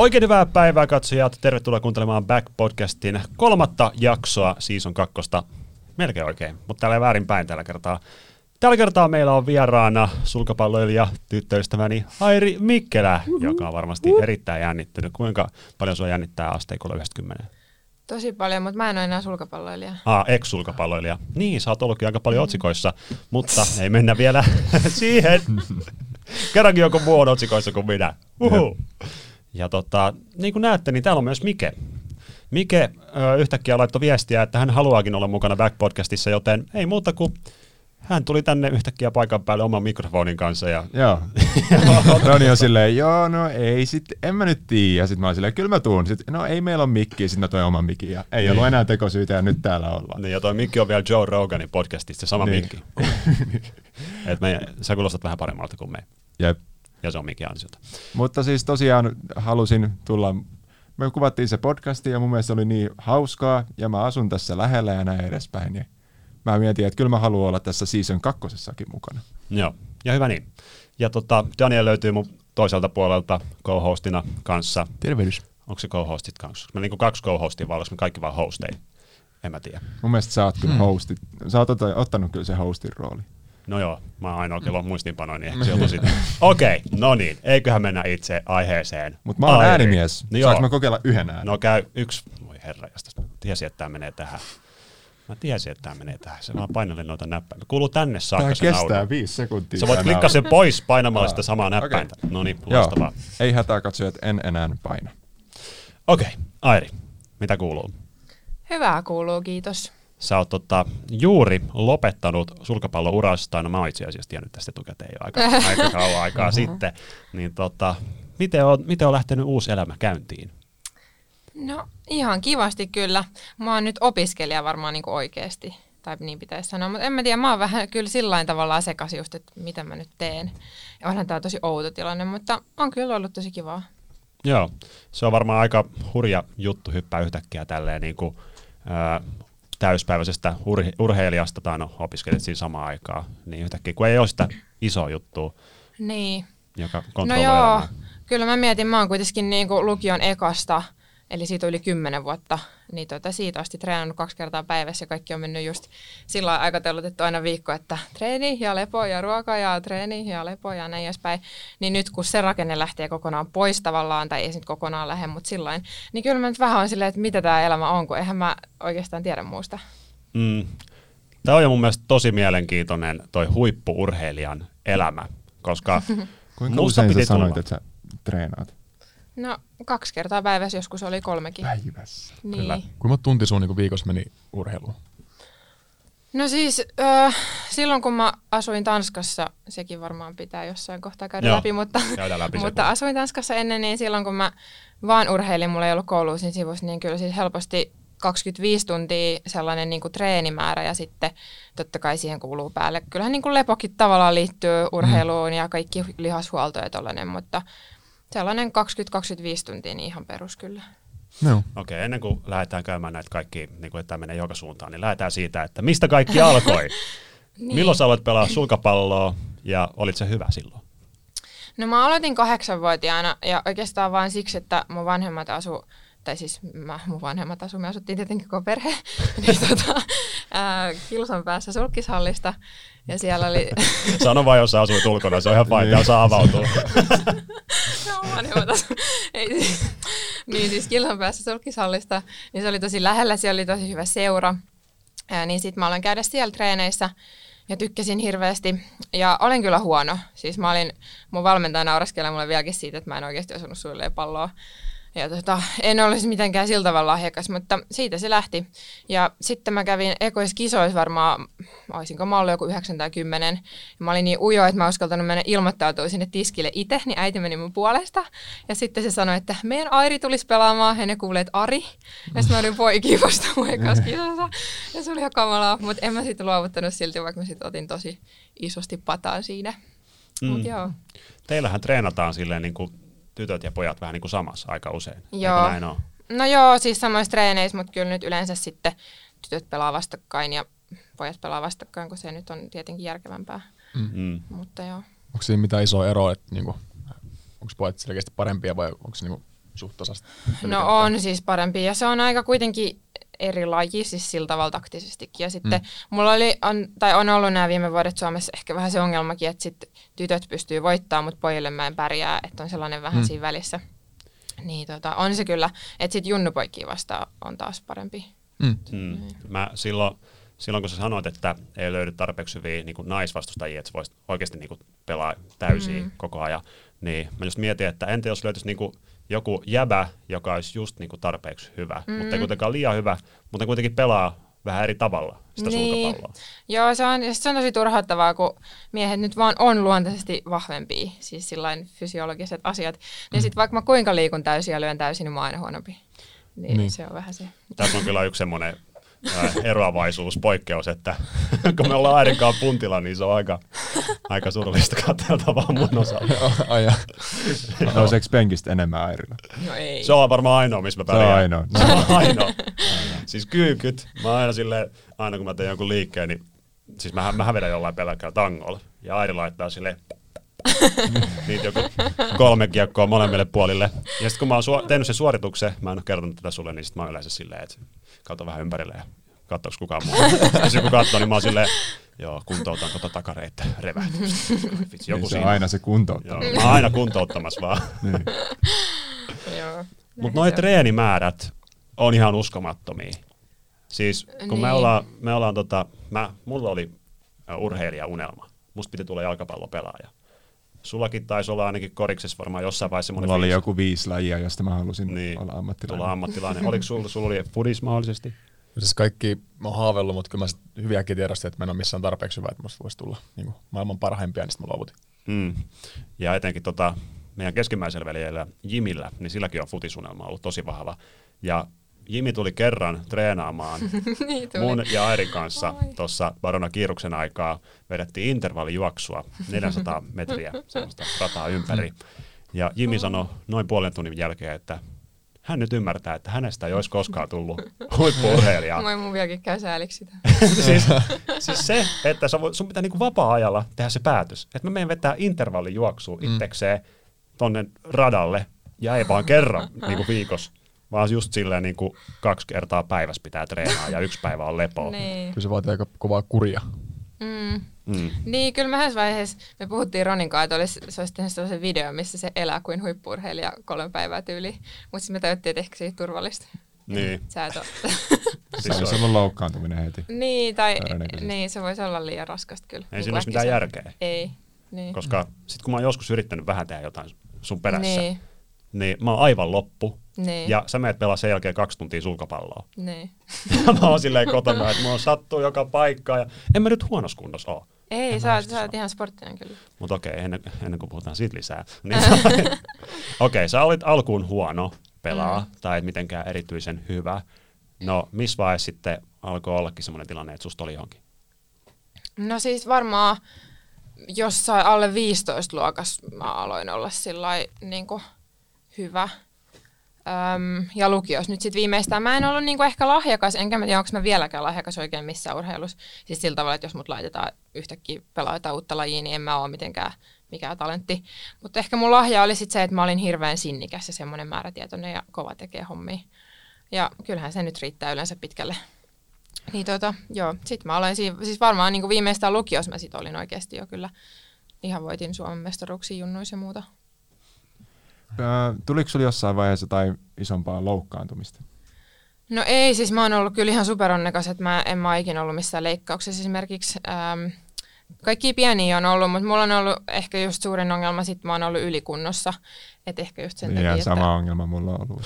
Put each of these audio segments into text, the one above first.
Oikein hyvää päivää katsojat. Tervetuloa kuuntelemaan Back-podcastin kolmatta jaksoa season kakkosta. Melkein oikein, mutta täällä ei väärinpäin tällä kertaa. Tällä kertaa meillä on vieraana sulkapalloilija tyttöystäväni Airi Mikkelä, joka on varmasti erittäin jännittynyt. Kuinka paljon sua jännittää asteikolla 90? Tosi paljon, mutta mä en ole enää sulkapalloilija. Ah, ex-sulkapalloilija. Niin, sä oot ollutkin aika paljon otsikoissa, mutta ei mennä vielä siihen. Kerrankin joku muu on otsikoissa kuin minä. Uhu. Ja tota, niin kuin näette, niin täällä on myös Mike. Mike ö, yhtäkkiä laittoi viestiä, että hän haluaakin olla mukana Back-podcastissa, joten ei muuta kuin hän tuli tänne yhtäkkiä paikan päälle oman mikrofonin kanssa. Ja Joo. Roni on silleen, joo, no ei sit, en mä nyt tiedä. Sitten mä oon silleen, kyllä mä tuun. Sitten, no ei meillä ole mikkiä, sitten mä toin oman mikin. Ja ei ollut enää tekosyytä ja nyt täällä ollaan. Niin, ja toi mikki on vielä Joe Roganin podcastista, se sama Niin. mikki. Et me, sä kuulostat vähän paremmalta kuin me. Jep. Ja se on mikin ansiota. Mutta siis tosiaan halusin tulla, me kuvattiin se podcasti ja mun mielestä se oli niin hauskaa ja mä asun tässä lähellä ja näin edespäin. Ja mä mietin, että kyllä mä haluan olla tässä season kakkosessakin mukana. Joo, ja hyvä niin. Ja tota, Daniel löytyy mun toiselta puolelta co-hostina kanssa. Tervehdys. Onko se co-hostit kanssa? Mä niinku kaksi co-hostia vai me kaikki vaan hosteja? En mä tiedä. Mun mielestä sä oot kyllä hostit, sä oot ottanut kyllä se hostin rooli. No joo, mä oon ainoa, kello muistiinpanoja, niin ehkä se on tosi... Okei, okay, no niin, eiköhän mennä itse aiheeseen. Mutta mä oon Airi. äänimies. No Saanko joo, mä kokeilla yhden äänen? no käy yksi... Voi herra, mä tiesin, että tää menee tähän. Mä tiesin, että tää menee tähän. Se vaan painelin noita näppäintä. Kuuluu tänne saakka se kestää naudu. viisi sekuntia. Sä voit klikkaa sen pois painamalla sitä Aa, samaa näppäintä. okei. No niin, loistavaa. ei hätää katsojat, en enää paina. Okei, okay. Airi, mitä kuuluu? Hyvää kuuluu, kiitos. Sä oot tota, juuri lopettanut sulkapallourasta, no mä oon itse asiassa tiennyt tästä etukäteen jo aika, aika kauan aikaa sitten, niin tota, miten on, miten on lähtenyt uusi elämä käyntiin? No ihan kivasti kyllä. Mä oon nyt opiskelija varmaan niin oikeasti, tai niin pitäisi sanoa, mutta en mä tiedä, mä oon vähän kyllä sillä tavallaan sekaisin just, että mitä mä nyt teen. Ja onhan tää tosi outo tilanne, mutta on kyllä ollut tosi kivaa. Joo, se on varmaan aika hurja juttu hyppää yhtäkkiä tälleen niin kuin, ää, täyspäiväisestä urhe- urheilijasta, tai no opiskelet siinä samaan aikaan, niin yhtäkkiä, kun ei ole sitä isoa juttua, Niin. joka No kontrolloi joo, elämää. kyllä mä mietin, mä oon kuitenkin niin kuin lukion ekasta, eli siitä on yli kymmenen vuotta, niin tota, siitä asti treenannut kaksi kertaa päivässä ja kaikki on mennyt just sillä että aina viikko, että treeni ja lepo ja ruoka ja treeni ja lepo ja näin edespäin. Niin nyt kun se rakenne lähtee kokonaan pois tavallaan, tai ei se nyt kokonaan lähde, mutta sillain, niin kyllä mä nyt vähän on silleen, että mitä tämä elämä on, kun eihän mä oikeastaan tiedä muusta. Mm. Tämä on jo mun mielestä tosi mielenkiintoinen toi huippuurheilijan elämä, koska Kuinka musta usein sä sanoit, tulla. että sä treenaat? No kaksi kertaa päivässä, joskus oli kolmekin. Päivässä. Niin. Kyllä. Kuinka tuntia sun niin viikossa meni urheiluun? No siis äh, silloin kun mä asuin Tanskassa, sekin varmaan pitää jossain kohtaa käydä Joo, läpi, mutta, läpi mutta asuin Tanskassa ennen, niin silloin kun mä vaan urheilin, mulla ei ollut kouluisin sivussa, niin kyllä siis helposti 25 tuntia sellainen niin kuin treenimäärä ja sitten totta kai siihen kuuluu päälle. Kyllähän niin kuin lepokin tavallaan liittyy urheiluun ja kaikki lihashuolto ja tollainen, mutta sellainen 20-25 tuntia niin ihan perus kyllä. No. Okei, ennen kuin lähdetään käymään näitä kaikki, niin kuin, että tämä menee joka suuntaan, niin lähdetään siitä, että mistä kaikki alkoi. Niin. Milloin sä aloit pelaa sulkapalloa ja olit se hyvä silloin? No mä aloitin kahdeksanvuotiaana ja oikeastaan vain siksi, että mun vanhemmat asu, tai siis mä, mun vanhemmat asu, me asuttiin tietenkin koko perhe, niin tota, ää, kilson päässä sulkishallista ja siellä oli, Sano vaan, jos sä asuit ulkona, se on ihan fine, täällä saa avautua. no, vanhemmat asu, ei siis, niin siis kilson päässä sulkishallista, niin se oli tosi lähellä, siellä oli tosi hyvä seura, ää, niin sit mä aloin käydä siellä treeneissä ja tykkäsin hirveästi. Ja olen kyllä huono. Siis mä olin, mun valmentaja nauraskelee mulle vieläkin siitä, että mä en oikeasti osunut suilleen palloa. Ja tota, en olisi mitenkään sillä tavalla lahjakas, mutta siitä se lähti. Ja sitten mä kävin ekoiskisoissa varmaan, olisinko mä ollut joku 9 tai 10. Ja mä olin niin ujo, että mä uskaltanut mennä ilmoittautua sinne tiskille itse, niin äiti meni mun puolesta. Ja sitten se sanoi, että meidän Airi tulisi pelaamaan, ja ne kuulee, että Ari. Ja sitten mä olin poikia vasta mun kisassa. Ja se oli ihan kamalaa, mutta en mä sitten luovuttanut silti, vaikka mä sitten otin tosi isosti pataan siinä. Mm. Mutta joo. Teillähän treenataan silleen niin kuin tytöt ja pojat vähän niin kuin samassa aika usein. Joo. Eikö näin ole? No joo, siis samoissa treeneissä, mutta kyllä nyt yleensä sitten tytöt pelaa vastakkain ja pojat pelaa vastakkain, kun se nyt on tietenkin järkevämpää. Mm. Mutta joo. Onko siinä mitään isoa eroa, että niinku, onko pojat selkeästi parempia vai onko se niinku suht tasasta? No on siis parempi ja se on aika kuitenkin eri laji siis sillä tavalla taktisestikin. Ja sitten mm. mulla oli, on, tai on ollut nämä viime vuodet Suomessa ehkä vähän se ongelmakin, että sit tytöt pystyy voittamaan, mutta pojille mä en pärjää, että on sellainen vähän mm. siinä välissä. Niin tota, on se kyllä, että sitten junnupoikkiin vasta on taas parempi. Mm. Mm. Mä silloin, silloin kun sä sanoit, että ei löydy tarpeeksi hyviä niin naisvastustajia, että sä voisit oikeasti niin kuin pelaa täysin mm. koko ajan, niin mä just mietin, että entä jos löytyisi niin kuin joku jäbä, joka olisi just niin kuin tarpeeksi hyvä, mm. mutta ei kuitenkaan liian hyvä, mutta kuitenkin pelaa vähän eri tavalla sitä niin. sulkapalloa. Joo, se on, se on tosi turhauttavaa, kun miehet nyt vaan on luontaisesti vahvempia, siis sillain fysiologiset asiat. Niin mm. Niin sitten vaikka mä kuinka liikun täysin ja lyön täysin, niin mä oon aina huonompi. Niin, niin. se on vähän se. Tässä on kyllä yksi semmoinen eroavaisuus, poikkeus, että kun me ollaan äidinkaan puntilla, niin se on aika, aika surullista katseltavaa mun osalta. Ai Nouseeko penkistä enemmän äirillä? No ei. Se on varmaan ainoa, missä mä pärjään. Se on ainoa. Se on ainoa. siis kyykyt, mä aina sille, aina kun mä teen jonkun liikkeen, niin siis mä, mä vedän jollain pelkällä tangolla. Ja Airi laittaa sille niitä joku kolme kiekkoa molemmille puolille. Ja sitten kun mä oon su- tehnyt sen suorituksen, mä en ole kertonut tätä sulle, niin sitten mä oon yleensä silleen, että kato vähän ympärille ja katsoako kukaan muu. Jos joku katsoo, niin mä oon silleen, joo, kuntoutan tota takareitä revähtystä. Joku niin se on aina se kuntouttaminen. Joo, mä oon aina kuntouttamassa vaan. niin. Mutta noi treenimäärät on ihan uskomattomia. Siis kun niin. me ollaan, me ollaan tota, mä, mulla oli urheilijaunelma. Musta piti tulla jalkapallopelaaja. Sullakin taisi olla ainakin koriksessa varmaan jossain vaiheessa semmoinen Mulla oli joku viisi lajia, josta mä halusin niin, olla ammattilainen. Tulla ammattilainen. Oliko sulla, sulla oli fudis mahdollisesti? Siis kaikki, mä oon haaveillut, mutta kyllä mä hyviäkin tiedostin, että mä en ole missään tarpeeksi hyvä, että musta voisi tulla niin kuin maailman parhaimpia, niin sitten mä luovutin. Mm. Ja etenkin tota, meidän keskimmäisellä veljellä Jimillä, niin silläkin on futisunelma ollut tosi vahva. Ja Jimi tuli kerran treenaamaan niin tuli. mun ja Airin kanssa tuossa Barona Kiiruksen aikaa. Vedettiin intervallijuoksua 400 metriä semmoista rataa ympäri. Ja Jimi sanoi noin puolen tunnin jälkeen, että hän nyt ymmärtää, että hänestä ei olisi koskaan tullut huippu-urheilijaa. Moi mun vieläkin käy sääliksi sitä. siis, siis se, että sun pitää niinku vapaa-ajalla tehdä se päätös, että mä menen vetää intervallijuoksua mm. itsekseen tonne radalle ja ei vaan kerran niinku viikossa vaan just silleen niin kuin kaksi kertaa päivässä pitää treenaa ja yksi päivä on lepoa. niin. Kyllä se vaatii aika kovaa kuria. Mm. Mm. Niin, kyllä me vaiheessa, me puhuttiin Ronin kanssa, että olisi, se olisi tehnyt sellaisen video, missä se elää kuin huippurheilija kolme päivää tyyli. Mutta sitten me täyttiin, että ehkä se ei turvallista. Niin. Sä et ole. siis se ollut loukkaantuminen heti. Niin, tai niin, se voisi olla liian raskasta kyllä. Ei siinä olisi mitään järkeä. Ei. Niin. Koska sitten kun mä oon joskus yrittänyt vähän tehdä jotain sun perässä, niin, niin mä oon aivan loppu. Niin. Ja sä menet pelaa sen jälkeen kaksi tuntia sulkapalloa. Niin. Ja mä oon silleen kotona, että mua sattuu joka paikka ja en mä nyt huonossa kunnossa oo. Ei, sä, sä oot ihan sporttinen kyllä. Mutta okei, okay, ennen, ennen kuin puhutaan siitä lisää. Niin okei, okay, sä olit alkuun huono pelaa mm. tai et mitenkään erityisen hyvä. No, missä vaiheessa sitten alkoi ollakin semmoinen tilanne, että susta oli johonkin? No siis varmaan jossain alle 15 luokassa mä aloin olla sillä niin hyvä. Öm, ja lukios nyt sitten viimeistään. Mä en ollut niinku ehkä lahjakas, enkä mä tiedä, onko mä vieläkään lahjakas oikein missään urheilussa. Siis sillä tavalla, että jos mut laitetaan yhtäkkiä pelaa jotain uutta lajia, niin en mä ole mitenkään mikään talentti. Mutta ehkä mun lahja oli sitten se, että mä olin hirveän sinnikäs ja semmoinen määrätietoinen ja kova tekee hommia. Ja kyllähän se nyt riittää yleensä pitkälle. Niin tota, joo, sit mä olen siis, siis varmaan niin kuin viimeistään lukios mä sit olin oikeasti jo kyllä. Ihan voitin Suomen mestaruuksia junnuissa ja muuta. Tuliko sinulla jossain vaiheessa tai isompaa loukkaantumista? No ei, siis mä oon ollut kyllä ihan superonnekas, että mä en mä ikinä ollut missään leikkauksessa esimerkiksi. Ähm, kaikki pieniä on ollut, mutta mulla on ollut ehkä just suurin ongelma, sit mä oon ollut ylikunnossa. Et ehkä just sen takia, sama että... ongelma mulla on ollut.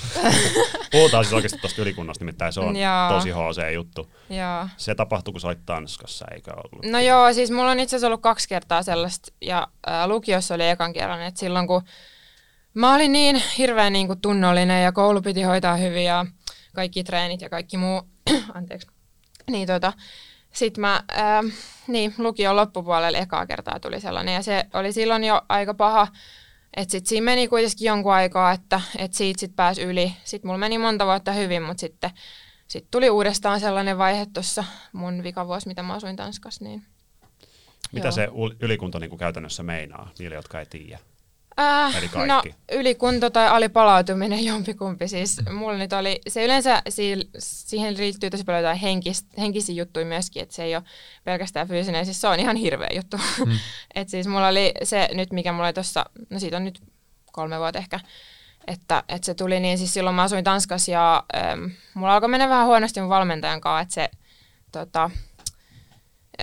Puhutaan siis oikeasti tuosta ylikunnasta, nimittäin se on joo. tosi HC-juttu. Joo. Se tapahtui, kun sä olit Tanskassa, eikö ollut? No joo, siis mulla on itse asiassa ollut kaksi kertaa sellaista, ja äh, lukiossa oli ekan kerran, että silloin kun Mä olin niin hirveän niin kuin tunnollinen ja koulu piti hoitaa hyvin ja kaikki treenit ja kaikki muu. Anteeksi. Niin tota, sitten mä, ää, niin, lukion loppupuolella ekaa kertaa tuli sellainen ja se oli silloin jo aika paha. Että sitten siinä meni kuitenkin jonkun aikaa, että et siitä sitten pääsi yli. Sitten mulla meni monta vuotta hyvin, mutta sitten sit tuli uudestaan sellainen vaihe tuossa mun vikavuosi, mitä mä asuin Tanskassa. Niin, mitä joo. se ylikunto niin käytännössä meinaa niille, jotka ei tiedä? Äh, Eli no, ylikunto tai alipalautuminen, jompikumpi. Siis mulla nyt oli, se yleensä si- siihen liittyy tosi paljon jotain henkis, henkisiä juttuja myöskin, että se ei ole pelkästään fyysinen, siis se on ihan hirveä juttu. Mm. Et siis mulla oli se nyt, mikä mulla oli tuossa, no siitä on nyt kolme vuotta ehkä, että, että se tuli niin, siis silloin mä asuin Tanskassa ja ähm, mulla alkoi mennä vähän huonosti mun valmentajan kanssa, että se tota,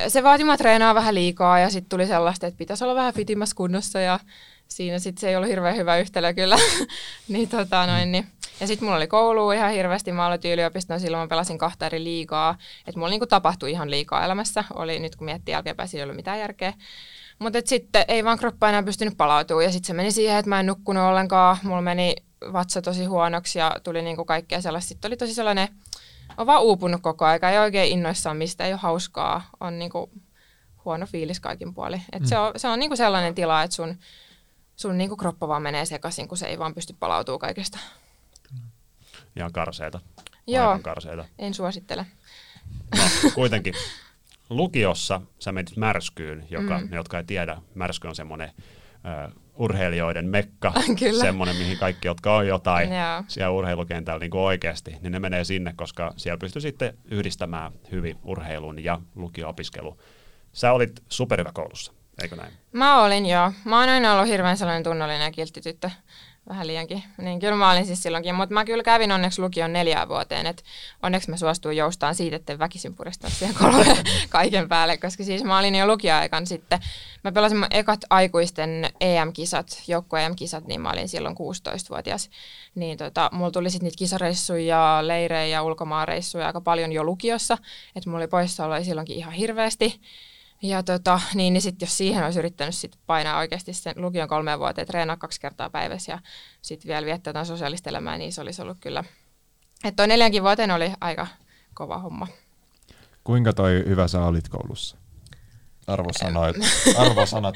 se vaati mua treenaa vähän liikaa ja sitten tuli sellaista, että pitäisi olla vähän fitimmässä kunnossa ja siinä sitten se ei ollut hirveän hyvä yhtälö kyllä. niin, tota, noin, niin. Ja sitten mulla oli koulu ihan hirveästi, mä aloitin yliopiston, silloin mä pelasin kahta eri liigaa. Että mulla niinku tapahtui ihan liikaa elämässä, oli nyt kun miettii jälkeenpäin, siinä ei ollut mitään järkeä. Mutta sitten ei vaan kroppa enää pystynyt palautumaan ja sitten se meni siihen, että mä en nukkunut ollenkaan. Mulla meni vatsa tosi huonoksi ja tuli niinku kaikkea sellaista. Sitten oli tosi sellainen, on vaan uupunut koko aika, ei oikein innoissaan mistä, ei ole hauskaa, on niinku huono fiilis kaikin puoli. Et mm. Se on, se on niinku sellainen tila, että sun, sun niinku kroppa vaan menee sekaisin, kun se ei vaan pysty palautumaan kaikesta. Ihan karseita. Joo. Karseita. En suosittele. No, kuitenkin. Lukiossa sä menit märskyyn, joka, mm. ne jotka ei tiedä, märsky on semmoinen uh, urheilijoiden mekka, semmoinen, mihin kaikki, jotka on jotain Joo. siellä urheilukentällä niin kuin oikeasti, niin ne menee sinne, koska siellä pystyy sitten yhdistämään hyvin urheilun ja lukio-opiskelu. Sä olit superhyvä koulussa, eikö näin? Mä olin joo. Mä oon aina ollut hirveän sellainen tunnollinen ja kiltti tyttö. Vähän liiankin. Niin kyllä mä olin siis silloinkin, mutta mä kyllä kävin onneksi lukion neljään vuoteen, että onneksi mä suostuin joustaan siitä, että väkisin puristaa siihen kolme kaiken päälle, koska siis mä olin jo lukioaikan sitten. Mä pelasin mun ekat aikuisten EM-kisat, joukku EM-kisat, niin mä olin silloin 16-vuotias. Niin tota, mulla tuli sitten niitä kisareissuja ja leirejä ja ulkomaanreissuja aika paljon jo lukiossa, että mulla oli poissaoloja silloinkin ihan hirveästi. Ja tota, niin, niin sitten jos siihen olisi yrittänyt sit painaa oikeasti sen lukion kolmeen vuoteen, treenaa kaksi kertaa päivässä ja sitten vielä viettää jotain sosiaalista elämää, niin se olisi ollut kyllä. Että toi neljänkin vuoteen oli aika kova homma. Kuinka toi hyvä sä olit koulussa? Arvosanoit, arvosanat.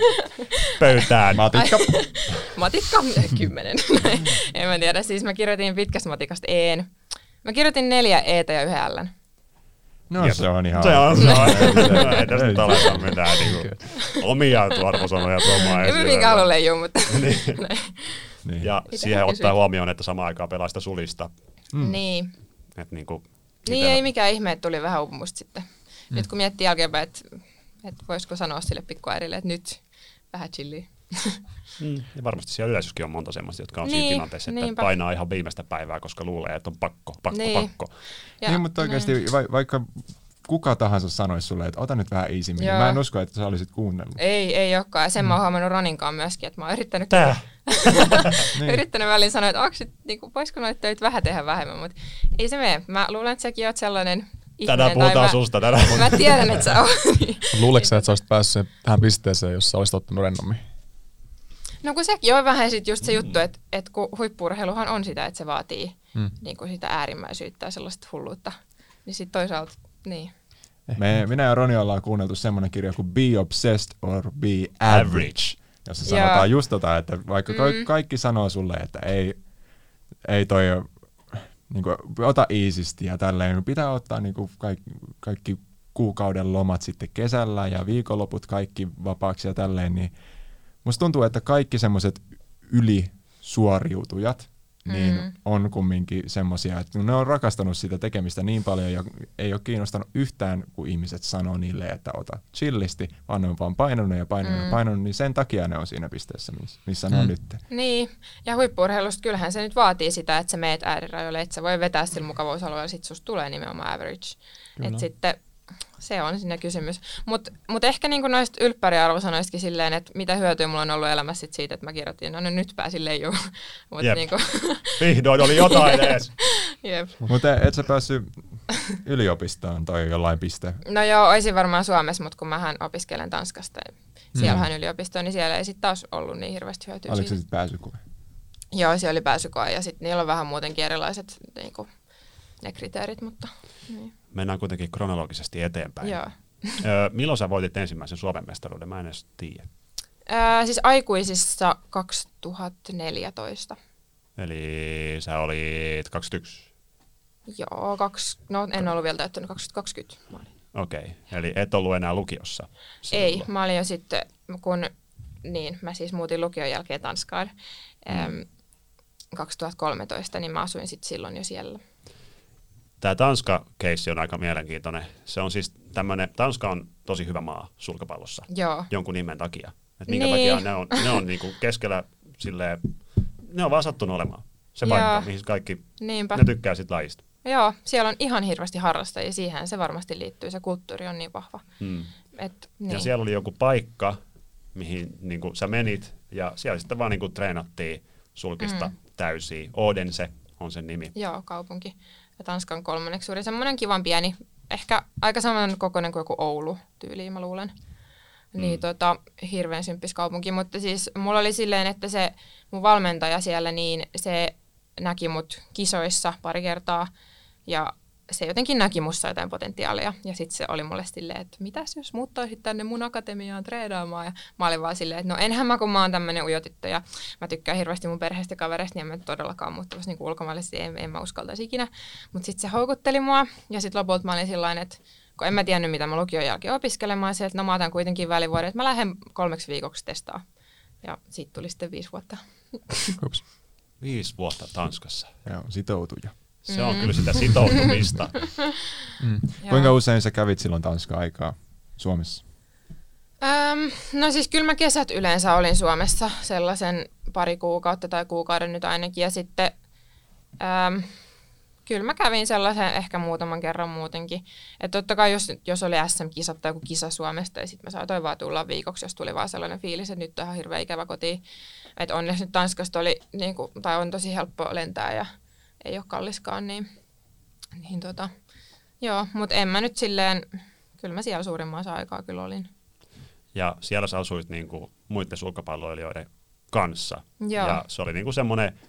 Pöytään. Matikka. Matikka, kymmenen. en mä tiedä, siis mä kirjoitin pitkästä matikasta een. Mä kirjoitin neljä eetä ja yhden. No se on ihan... Se on, se on. ei tästä nyt aleta mitään niin kuin, omia arvosanoja tuomaan mä esille. minkä halua leijua, mutta Niin. Niin. Ja Mitä siihen ottaa huomioon, että samaan aikaan pelaa sitä sulista. Mm. Niin. Että niin kuin, Niin ei mikään ihme, että tuli vähän uupumusta sitten. Mm. Nyt kun miettii jälkeenpäin, että, että voisiko sanoa sille pikkuäärille, että nyt vähän chilliä. Mm. Ja varmasti siellä yleisössäkin on monta semmoista, jotka on Niin, siinä tilanteessa, että niinpä. painaa ihan viimeistä päivää, koska luulee, että on pakko, pakko, Niin. pakko. Ja, niin, mutta oikeasti va- vaikka kuka tahansa sanoisi sulle, että ota nyt vähän easy niin Joo. mä en usko, että sä olisit kuunnellut. Ei, ei olekaan. Ja sen mä oon huomannut Roninkaan myöskin, että mä oon yrittänyt, Tää. Niin. yrittänyt väliin sanoa, että onko sit, niinku, voisiko noita töitä vähän tehdä vähemmän, mutta ei se mene. Mä luulen, että säkin oot sellainen ihminen. Tänään puhutaan mä, susta. Tänään. Mä tiedän, että sä oot. Luuleeko sä, että sä olisit päässyt tähän pisteeseen, jos sä olisit ottanut rennommin? No kun sekin on vähän sit just se juttu, että, että kun huippurheiluhan on sitä, että se vaatii Mm. niin kuin sitä äärimmäisyyttä ja sellaista hulluutta. Niin sitten toisaalta, niin. Me, minä ja Roni ollaan kuunneltu semmoinen kirja kuin Be Obsessed or Be Average, jossa Joo. sanotaan just tota, että vaikka Mm. mm. kaikki sanoo sulle, että ei, ei toi niin kuin, ota iisisti ja tälleen, niin pitää ottaa niin kuin kaikki, kaikki kuukauden lomat sitten kesällä ja viikonloput kaikki vapaaksi ja tälleen, niin musta tuntuu, että kaikki semmoiset ylisuoriutujat, niin Mm. mm. on kumminkin semmoisia, että ne on rakastanut sitä tekemistä niin paljon ja ei ole kiinnostanut yhtään, kun ihmiset sanoo niille, että ota chillisti, vaan ne on vaan painanut ja painanut Mm. ja painanut, niin sen takia ne on siinä pisteessä, missä, missä ne on Mm. nyt. Niin, ja huippurheilusta kyllähän se nyt vaatii sitä, että sä meet äärirajoille, että sä voi vetää sillä mukavuusalueella, sit susta tulee nimenomaan average. Et sitten se on siinä kysymys. Mutta mut ehkä niinku noista ylppäriarvosanoistakin silleen, että mitä hyötyä mulla on ollut elämässä sit siitä, että mä kirjoitin, no, no nyt pääsin leijuun. Mut Jep. niinku, Vihdoin oli jotain edes. jep. Mutta et sä päässyt yliopistoon toi jollain piste. No joo, olisin varmaan Suomessa, mutta kun mähän opiskelen Tanskasta, ja siellähän yliopisto, niin siellä ei sitten taas ollut niin hirveästi hyötyä Oliko se sitten pääsykoe? Joo, se oli pääsykoe ja sitten niillä on vähän muutenkin erilaiset niinku, ne kriteerit, mutta niin. Mennään kuitenkin kronologisesti eteenpäin. joo. Ö, milloin sä voitit ensimmäisen Suomen mestaruuden? Mä en edes tiedä. Ää, siis aikuisissa 2014. Eli sä olit 21. Joo, kaksi, no en ollut vielä täyttänyt 2020. Mä olin. Okei, eli et ollut enää lukiossa. Ei, silloin. mä olin jo sitten, kun niin, mä siis muutin lukion jälkeen Tanskaan mm. 2013, niin mä asuin sitten silloin jo siellä. Tämä Tanska-keissi on aika mielenkiintoinen. Se on siis tämmöinen, Tanska on tosi hyvä maa sulkapallossa Joo. jonkun nimen takia. Et minkä Niin. takia ne on, ne on niinku keskellä silleen, ne on vaan sattunut olemaan. Se paikka, mihin kaikki, Niinpä. ne tykkää sit lajista. Joo, siellä on ihan hirveästi harrastajia, siihen se varmasti liittyy, se kulttuuri on niin vahva. Hmm. Et, Niin. niin. Ja siellä oli joku paikka, mihin niin kuin sä menit, ja siellä sitten vaan niin kuin treenattiin sulkista mm. täysiä. Odense on sen nimi. Joo, kaupunki. Ja Tanskan kolmanneksi suuri, semmoinen kivan pieni, ehkä aika saman kokoinen kuin joku Oulu tyyliin, mä luulen. Niin tota, hirveän symppis kaupunki, mutta siis mulla oli silleen, että se mun valmentaja siellä, niin se näki mut kisoissa pari kertaa. Ja se jotenkin näki mussa jotain potentiaalia. Ja sitten se oli mulle silleen, että mitäs jos muuttaisit tänne mun akatemiaan treenaamaan. Ja mä olin vaan silleen, että no enhän mä, kun mä oon tämmönen ujotyttö ja mä tykkään hirveästi mun perheestä ja kavereista, niin en mä todellakaan muuttavasti niin ulkomaille, en, en mä uskaltaisi ikinä. Mutta sitten se houkutteli mua ja sitten lopulta mä olin sillain, että kun en mä tiennyt, mitä mä lukion jälkeen opiskelemaan, se, että no mä otan kuitenkin välivuoden, että mä lähden kolmeksi viikoksi testaa. Ja siitä tuli sitten viisi vuotta. Ups. Viisi vuotta Tanskassa. Joo, sitoutuja. Se on kyllä sitä sitoutumista. Joo. Kuinka usein sä kävit silloin Tanska-aikaa Suomessa? Öm, no siis kyllä mä kesät yleensä olin Suomessa sellaisen pari kuukautta tai kuukauden nyt ainakin. Ja sitten öm, kyllä mä kävin sellaisen ehkä muutaman kerran muutenkin. Että totta kai jos, jos oli SM-kisat tai joku kisa Suomesta, ja sitten mä saatoin vaan tulla viikoksi, jos tuli vaan sellainen fiilis, että nyt on ihan hirveän ikävä kotiin. Että onneksi nyt Tanskasta oli, niin kuin, tai on tosi helppo lentää ja ei ole kalliskaan, niin, niin tota, joo, mutta en mä nyt silleen, kyllä mä siellä suurimman osa aikaa kyllä olin. Ja siellä sä asuit niin kuin muiden sulkapalloilijoiden kanssa. Joo. Ja se oli niin kuin semmoinen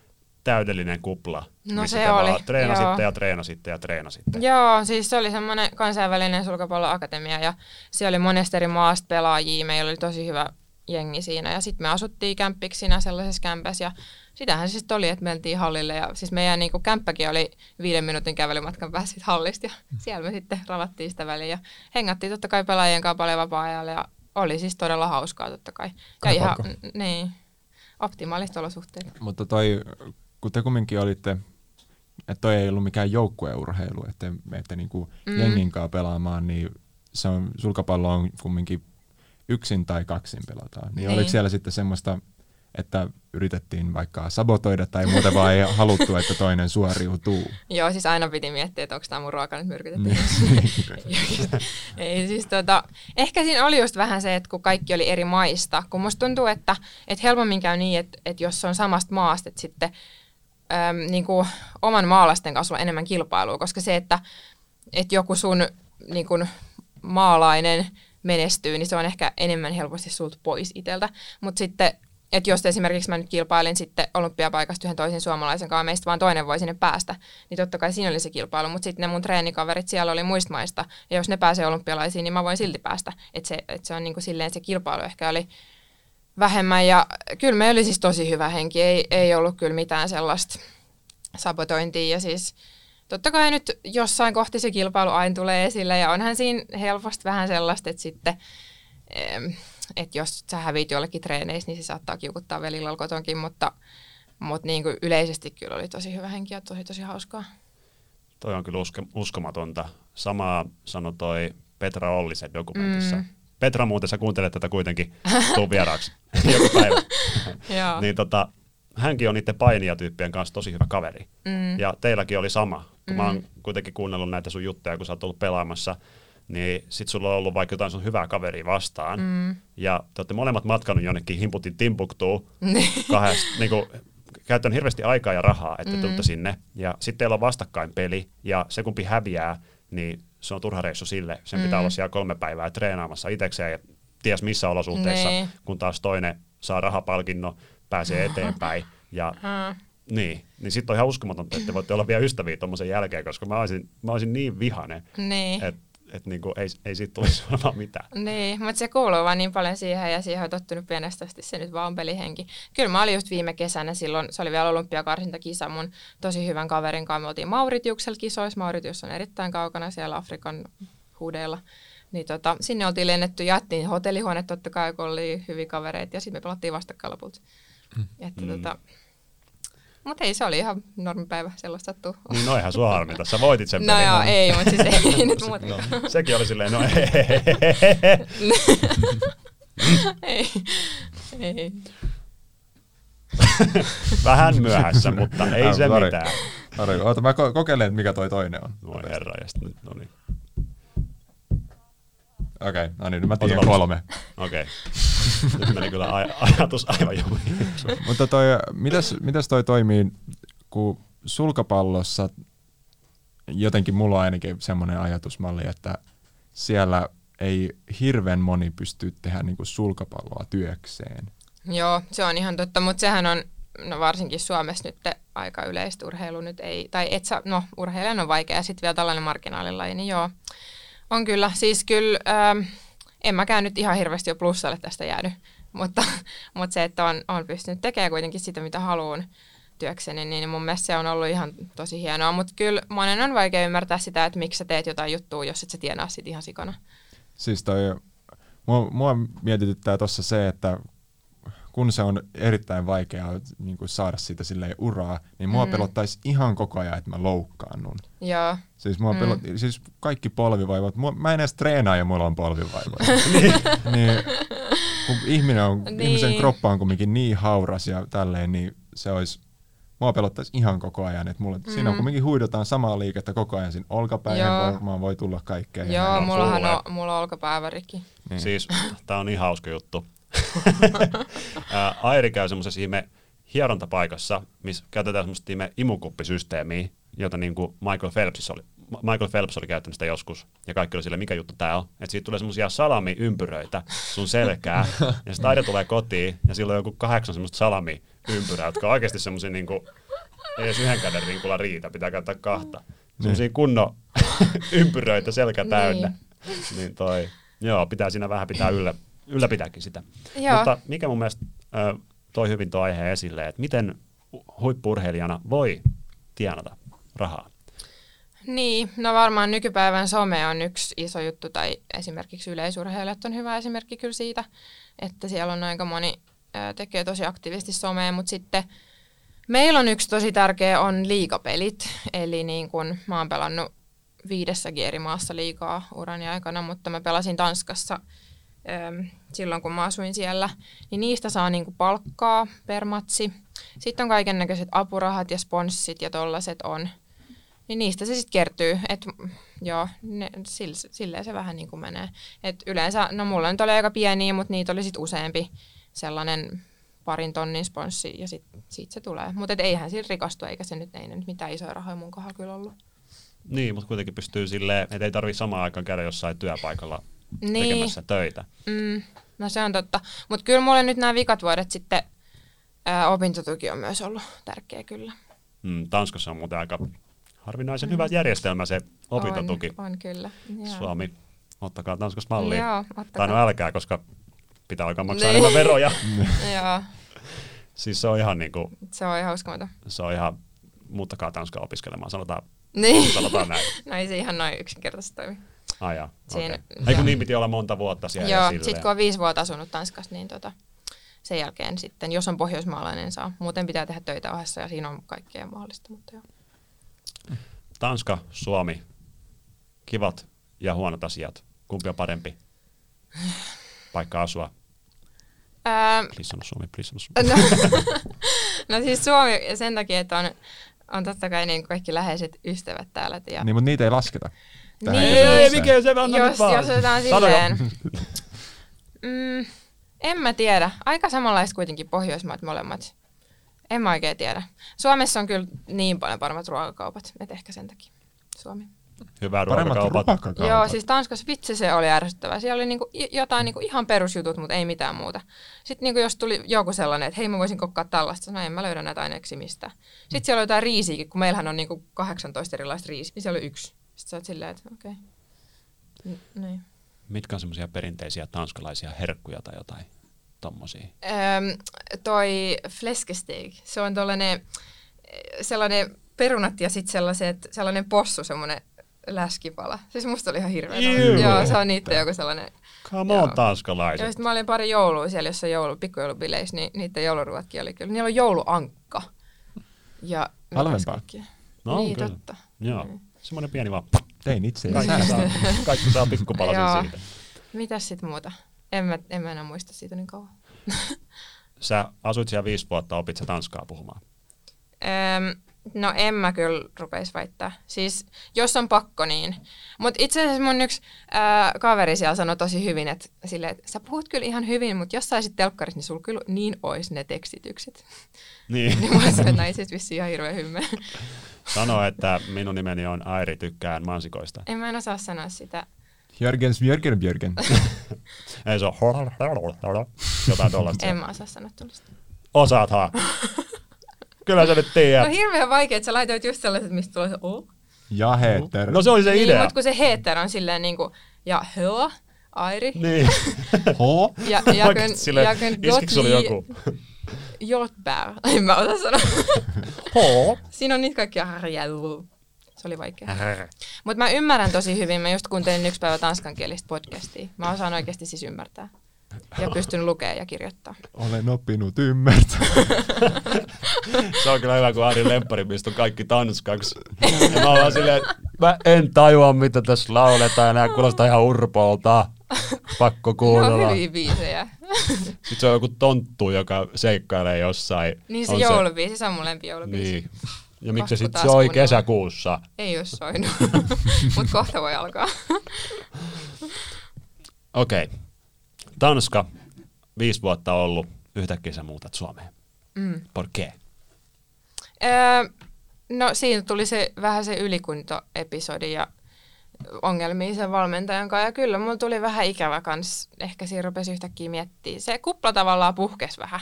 täydellinen kupla, No missä se te oli, vaan treenasitte joo. ja treenasitte ja treenasitte. Joo, siis se oli semmoinen kansainvälinen sulkapalloakatemia ja siellä oli monesta eri maasta pelaajia. Meillä oli tosi hyvä jengi siinä ja sitten me asuttiin kämppiksinä sellaisessa kämpässä ja sitähän se sitten oli, että mentiin hallille ja siis meidän niinku kämppäkin oli viiden minuutin kävelymatkan päässä hallista ja siellä me sitten ravattiin sitä väliä ja hengattiin totta kai pelaajien kanssa paljon vapaa-ajalla ja oli siis todella hauskaa totta kai. Ja ihan, n- niin, optimaaliset olosuhteet. Mutta toi, kun te kumminkin olitte, että toi ei ollut mikään joukkueurheilu, että menette niinku mm. jengin kanssa pelaamaan, niin se on, sulkapallo on kumminkin yksin tai kaksin pelataan. Niin, Niin. oliko siellä sitten semmoista, että yritettiin vaikka sabotoida tai muuta vaan ei haluttu, että toinen suoriutuu? Joo, siis aina piti miettiä, että onko tämä mun ruoka nyt myrkytetty. Niin. Ei siis tota, ehkä siinä oli just vähän se, että kun kaikki oli eri maista, kun musta tuntuu, että, että helpommin käy niin, että, että jos on samasta maasta, että sitten äm, niin kuin oman maalaisten kanssa on enemmän kilpailua, koska se, että, että joku sun niin kuin maalainen menestyy, niin se on ehkä enemmän helposti sulta pois iteltä. Mutta sitten, että jos esimerkiksi mä nyt kilpailin sitten olympiapaikasta yhden toisen suomalaisen kanssa, meistä vaan toinen voi sinne päästä, niin totta kai siinä oli se kilpailu, mutta sitten ne mun treenikaverit siellä oli muista maista, ja jos ne pääsee olympialaisiin, niin mä voin silti päästä. Että se, et se on niinku silleen, se kilpailu ehkä oli vähemmän, ja kyllä me oli siis tosi hyvä henki, ei, ei ollut kyllä mitään sellaista sabotointia, ja siis totta kai nyt jossain kohti se kilpailu aina tulee esille, ja onhan siinä helposti vähän sellaista, että sitten, että jos sä hävit jollekin treeneissä, niin se saattaa kiukuttaa velillä kotonkin, mutta, mutta niin kuin yleisesti kyllä oli tosi hyvä henki ja tosi tosi hauskaa. Toi on kyllä uske, uskomatonta. Samaa sanoi toi Petra Ollisen dokumentissa. Mm. Petra muuten, sä kuuntelet tätä kuitenkin, tuu vieraaksi joku päivä. Niin tota, hänkin on niiden painijatyyppien kanssa tosi hyvä kaveri. Mm. Ja teilläkin oli sama. Kun mm. mä oon kuitenkin kuunnellut näitä sun juttuja, kun sä oot ollut pelaamassa, niin sit sulla on ollut vaikka jotain sun hyvää kaveria vastaan. Mm. Ja te olette molemmat matkannut jonnekin himputin timpuktuun kahdesta, niin kuin, käytän hirveästi aikaa ja rahaa, että mm. tuutte sinne. Ja sitten teillä on vastakkain peli, ja se kumpi häviää, niin se on turha reissu sille. Sen mm. pitää olla siellä kolme päivää treenaamassa itsekseen ja ties missä olosuhteissa, Niin. kun taas toinen saa rahapalkinnon, pääsee eteenpäin. Ja niin, niin sitten on ihan uskomatonta, että te voitte olla vielä ystäviä tuommoisen jälkeen, koska mä olisin, mä olisin niin vihainen, Niin. että et niinku ei, ei siitä tulisi olemaan mitään. Niin, mutta se kuuluu vaan niin paljon siihen ja siihen on tottunut pienestä asti, se nyt vaan on pelihenki. Kyllä mä olin just viime kesänä silloin, se oli vielä olympiakarsintakisa mun tosi hyvän kaverin kanssa. Me oltiin Mauritiuksella kisoissa, Mauritius on erittäin kaukana siellä Afrikan huudeilla. Niin tota, sinne oltiin lennetty, jättiin hotellihuone totta kai, kun oli hyviä kavereita ja sitten me pelattiin vastakkain lopulta. Että Mm. tota, mutta ei, se oli ihan normipäivä, sellaista sattuu. Niin no eihän sua harmita, sä voitit sen No pelin. joo, ei, mutta siis ei nyt muuta. No, sekin oli silleen, no ei. ei. ei. Vähän myöhässä, mutta ei se mitään. Ari, oota, mä ko- kokeilen, mikä toi toinen on. Voi herra, ja sitten nyt, no niin. Okei, okay, no niin, mä tiedän kolme. Okei. Okay. Nyt meni kyllä aj- ajatus aivan jumiin. Mutta toi, mitäs, mitäs toi toimii, kun sulkapallossa jotenkin mulla on ainakin semmoinen ajatusmalli, että siellä ei hirveän moni pysty tehdä niinku sulkapalloa työkseen. Joo, se on ihan totta, mutta sehän on no varsinkin Suomessa nyt aika yleistä urheilu nyt ei, tai et saa, no urheilijan on vaikea, sitten vielä tällainen marginaalilaji, niin joo, on kyllä. Siis kyllä, ähm, en mäkään nyt ihan hirveästi jo plussalle tästä jäänyt, mutta, mutta se, että on, on pystynyt tekemään kuitenkin sitä, mitä haluan työkseni, niin mun mielestä se on ollut ihan tosi hienoa, mutta kyllä monen on vaikea ymmärtää sitä, että miksi sä teet jotain juttua, jos et sä tienaa sit ihan sikana. Siis toi, mua, mua mietityttää tuossa se, että kun se on erittäin vaikeaa niin kuin saada siitä silleen uraa, niin mua mm. pelottaisi ihan koko ajan, että mä loukkaannun. Joo, Siis, mua mm. pelot, siis kaikki polvivaivat, mua, mä en edes treenaa ja mulla on polvivaivoja. niin, kun ihminen on, niin. ihmisen Niin. kroppa on kumminkin niin hauras ja tälleen, niin se olisi, mua pelottaisi ihan koko ajan, että mulla, mm. siinä on kumminkin huidotaan samaa liikettä koko ajan, siinä olkapäihin Joo. varmaan voi tulla kaikkea. joo, mullahan sulle. on, mulla on olkapäävärikki. Niin. Siis tää on niin hauska juttu. Airi käy semmoisessa ihme hierontapaikassa, missä käytetään semmoista ihme imukuppisysteemiä, jota niin kuin Michael Phelps oli. Michael Phelps oli käyttänyt sitä joskus, ja kaikki oli sille, mikä juttu tää on. Että siitä tulee semmoisia salami-ympyröitä sun selkää, ja sitten Airi tulee kotiin, ja sillä on joku kahdeksan semmoista salami-ympyrää, jotka on oikeasti semmoisia niin kuin, ei edes yhden käden rinkulla riitä, pitää käyttää kahta. Semmoisia kunnon ympyröitä selkä täynnä. Niin. niin toi, joo, pitää siinä vähän pitää yllä, ylläpitääkin sitä. Joo. Mutta mikä mun mielestä ö, toi hyvin tuo aihe esille, että miten huippurheilijana voi tienata rahaa. Niin, no varmaan nykypäivän some on yksi iso juttu, tai esimerkiksi yleisurheilijat on hyvä esimerkki kyllä siitä, että siellä on aika moni tekee tosi aktiivisesti somea, mutta sitten meillä on yksi tosi tärkeä on liigapelit, eli niin kun mä oon pelannut viidessäkin eri maassa liikaa urani aikana, mutta mä pelasin Tanskassa silloin, kun mä asuin siellä, niin niistä saa niinku palkkaa per matsi. Sitten on kaiken näköiset apurahat ja sponssit ja tollaset on. Niin niistä se sitten kertyy. Et, joo, ne, sille, silleen se vähän niin kuin menee. Et yleensä, no mulla nyt oli aika pieniä, mutta niitä oli sitten useampi sellainen parin tonnin sponssi ja sitten sit se tulee. Mutta eihän sillä rikastu, eikä se nyt, ei nyt mitään isoja rahoja mun kohdalla kyllä ollut. Niin, mutta kuitenkin pystyy silleen, että ei tarvitse samaan aikaan käydä jossain työpaikalla Niin. tekemässä töitä. Mm, no se on totta. Mutta kyllä mulle nyt nämä vikat vuodet sitten ää, opintotuki on myös ollut tärkeä kyllä. Mm, Tanskassa on muuten aika harvinaisen hyvä järjestelmä se opintotuki. On, on kyllä. Joo. Suomi, ottakaa Tanskasta mallia. Joo, Tai ottakaa. no älkää, koska pitää alkaa maksaa Niin. enemmän veroja. Joo, siis se on ihan niinku, se on ihan uskomaton. se on ihan, muuttakaa Tanskaa opiskelemaan, sanotaan, Niin. sanotaan näin. no ei se ihan noin yksinkertaisesti toimi. Ai jaa, Siinä- okay. Ei kun niin piti olla monta vuotta siellä ja Joo, sitten kun on viisi vuotta asunut Tanskassa, niin tota, sen jälkeen sitten, jos on pohjoismaalainen, saa. Muuten pitää tehdä töitä ohessa ja siinä on kaikkea mahdollista. Mutta joo. Tanska, Suomi, kivat ja huonot asiat. Kumpi on parempi paikka asua? Please sano Suomi, please sano Suomi. no, no siis Suomi sen takia, että on, on totta kai niin kaikki läheiset ystävät täällä. Ja, Niin, mutta niitä ei lasketa. Tähän Niin. kysymykseen. Ei, mikä se anna nyt jos, vaan. jos otetaan silleen, mm, en mä tiedä. Aika samanlaiset kuitenkin Pohjoismaat molemmat. En mä oikein tiedä. Suomessa on kyllä niin paljon paremmat ruokakaupat, että ehkä sen takia Suomi. Hyvää Paremmat ruokakaupat. ruokakaupat. Joo, siis Tanskassa vitsi se oli ärsyttävää. Siellä oli niinku jotain niinku ihan perusjutut, mutta ei mitään muuta. Sitten niinku jos tuli joku sellainen, että hei mä voisin kokkaa tällaista, no en mä löydä näitä aineeksi mistään. Sitten siellä oli jotain riisiäkin, kun meillähän on niinku 18 erilaista riisiä, niin siellä oli yksi. Sitten sä oot silleen, että okei. Okay. Niin. Mitkä on semmoisia perinteisiä tanskalaisia herkkuja tai jotain tommosia? Öm, toi fleskesteig, se on tollanen, sellainen perunat ja sitten sellaiset, sellainen possu, semmoinen läskipala. Siis musta oli ihan hirveä. Juu. Joo, se on niitten joku sellainen. Come on, Ja tanskalaiset. sitten mä olin pari joulua siellä jossain joulu, pikkujoulubileissä, niin niiden jouluruotkin oli kyllä. Niillä on jouluankka. Ja Halvempaa. No, niin, kyllä. totta. Joo, Mm. Semmoinen pieni vaan. Tein itse Kaikki saa, kaikki saa pikkupalasen siitä. Mitäs sit muuta? En mä, en mä enää muista siitä niin kauan. Sä asuit siellä viisi vuotta, opit sä tanskaa puhumaan. Öm, no en mä kyllä rupeisi väittää. Siis jos on pakko niin. Mutta itse asiassa mun yksi ää, kaveri siellä sanoi tosi hyvin, että sille, että sä puhut kyllä ihan hyvin, mutta jos saisit telkkarissa, niin sulla kyllä niin ois ne tekstitykset. Niin. niin mä olisin, että näin siis vissiin ihan hirveän hymme. Sano, että minun nimeni on Airi, tykkään mansikoista. en mä en osaa sanoa sitä. Jörgens Björgen Björgen. Ei se ole jotain tollasta. En mä osaa sanoa tuollaista. Osaathan. Kyllä sä nyt No tiedät. hirveän vaikea, että sä laitoit just sellaiset, mistä tulee se o. Ja Heter. No se oli se Niin, idea. mutta kun se heter on silleen niinku, ja hö, airi. Niin. Ho? Ja, ja kun, ja kun iskikö sulla Gottlieb- joku? Jotbär. En mä osaa sanoa. Siinä on niitä kaikkia harjailu. Se oli vaikea. Mutta mä ymmärrän tosi hyvin. Mä just kuuntelin yksi päivä tanskankielistä podcastia. Mä osaan oikeasti siis ymmärtää. Ja pystyn lukemaan ja kirjoittaa. Olen oppinut ymmärtää. Se on kyllä hyvä, kun Ari Lemppari on kaikki tanskaksi. Ja mä ollaan silleen, että mä en tajua, mitä tässä lauletaan, ja nää kuulostaa ihan urpolta. Pakko Ne on kuunnella. hyviä biisejä. Sitten se on joku tonttu, joka seikkailee jossain. Niin se On joulubiisi, se on mun lempijoulubiisi. Niin. Ja miksi se sitten soi kuunnella. kesäkuussa? Ei oo soinut. Mut kohta voi alkaa. Okei. Okay. Tanska, viisi vuotta ollut, yhtäkkiä sä muutat Suomeen. Mm. Por qué? Öö, no siinä tuli se vähän se ylikuntoepisodi ja ongelmia sen valmentajan kanssa. Ja kyllä mulla tuli vähän ikävä kans. Ehkä siinä rupesi yhtäkkiä miettiä. Se kupla tavallaan puhkesi vähän.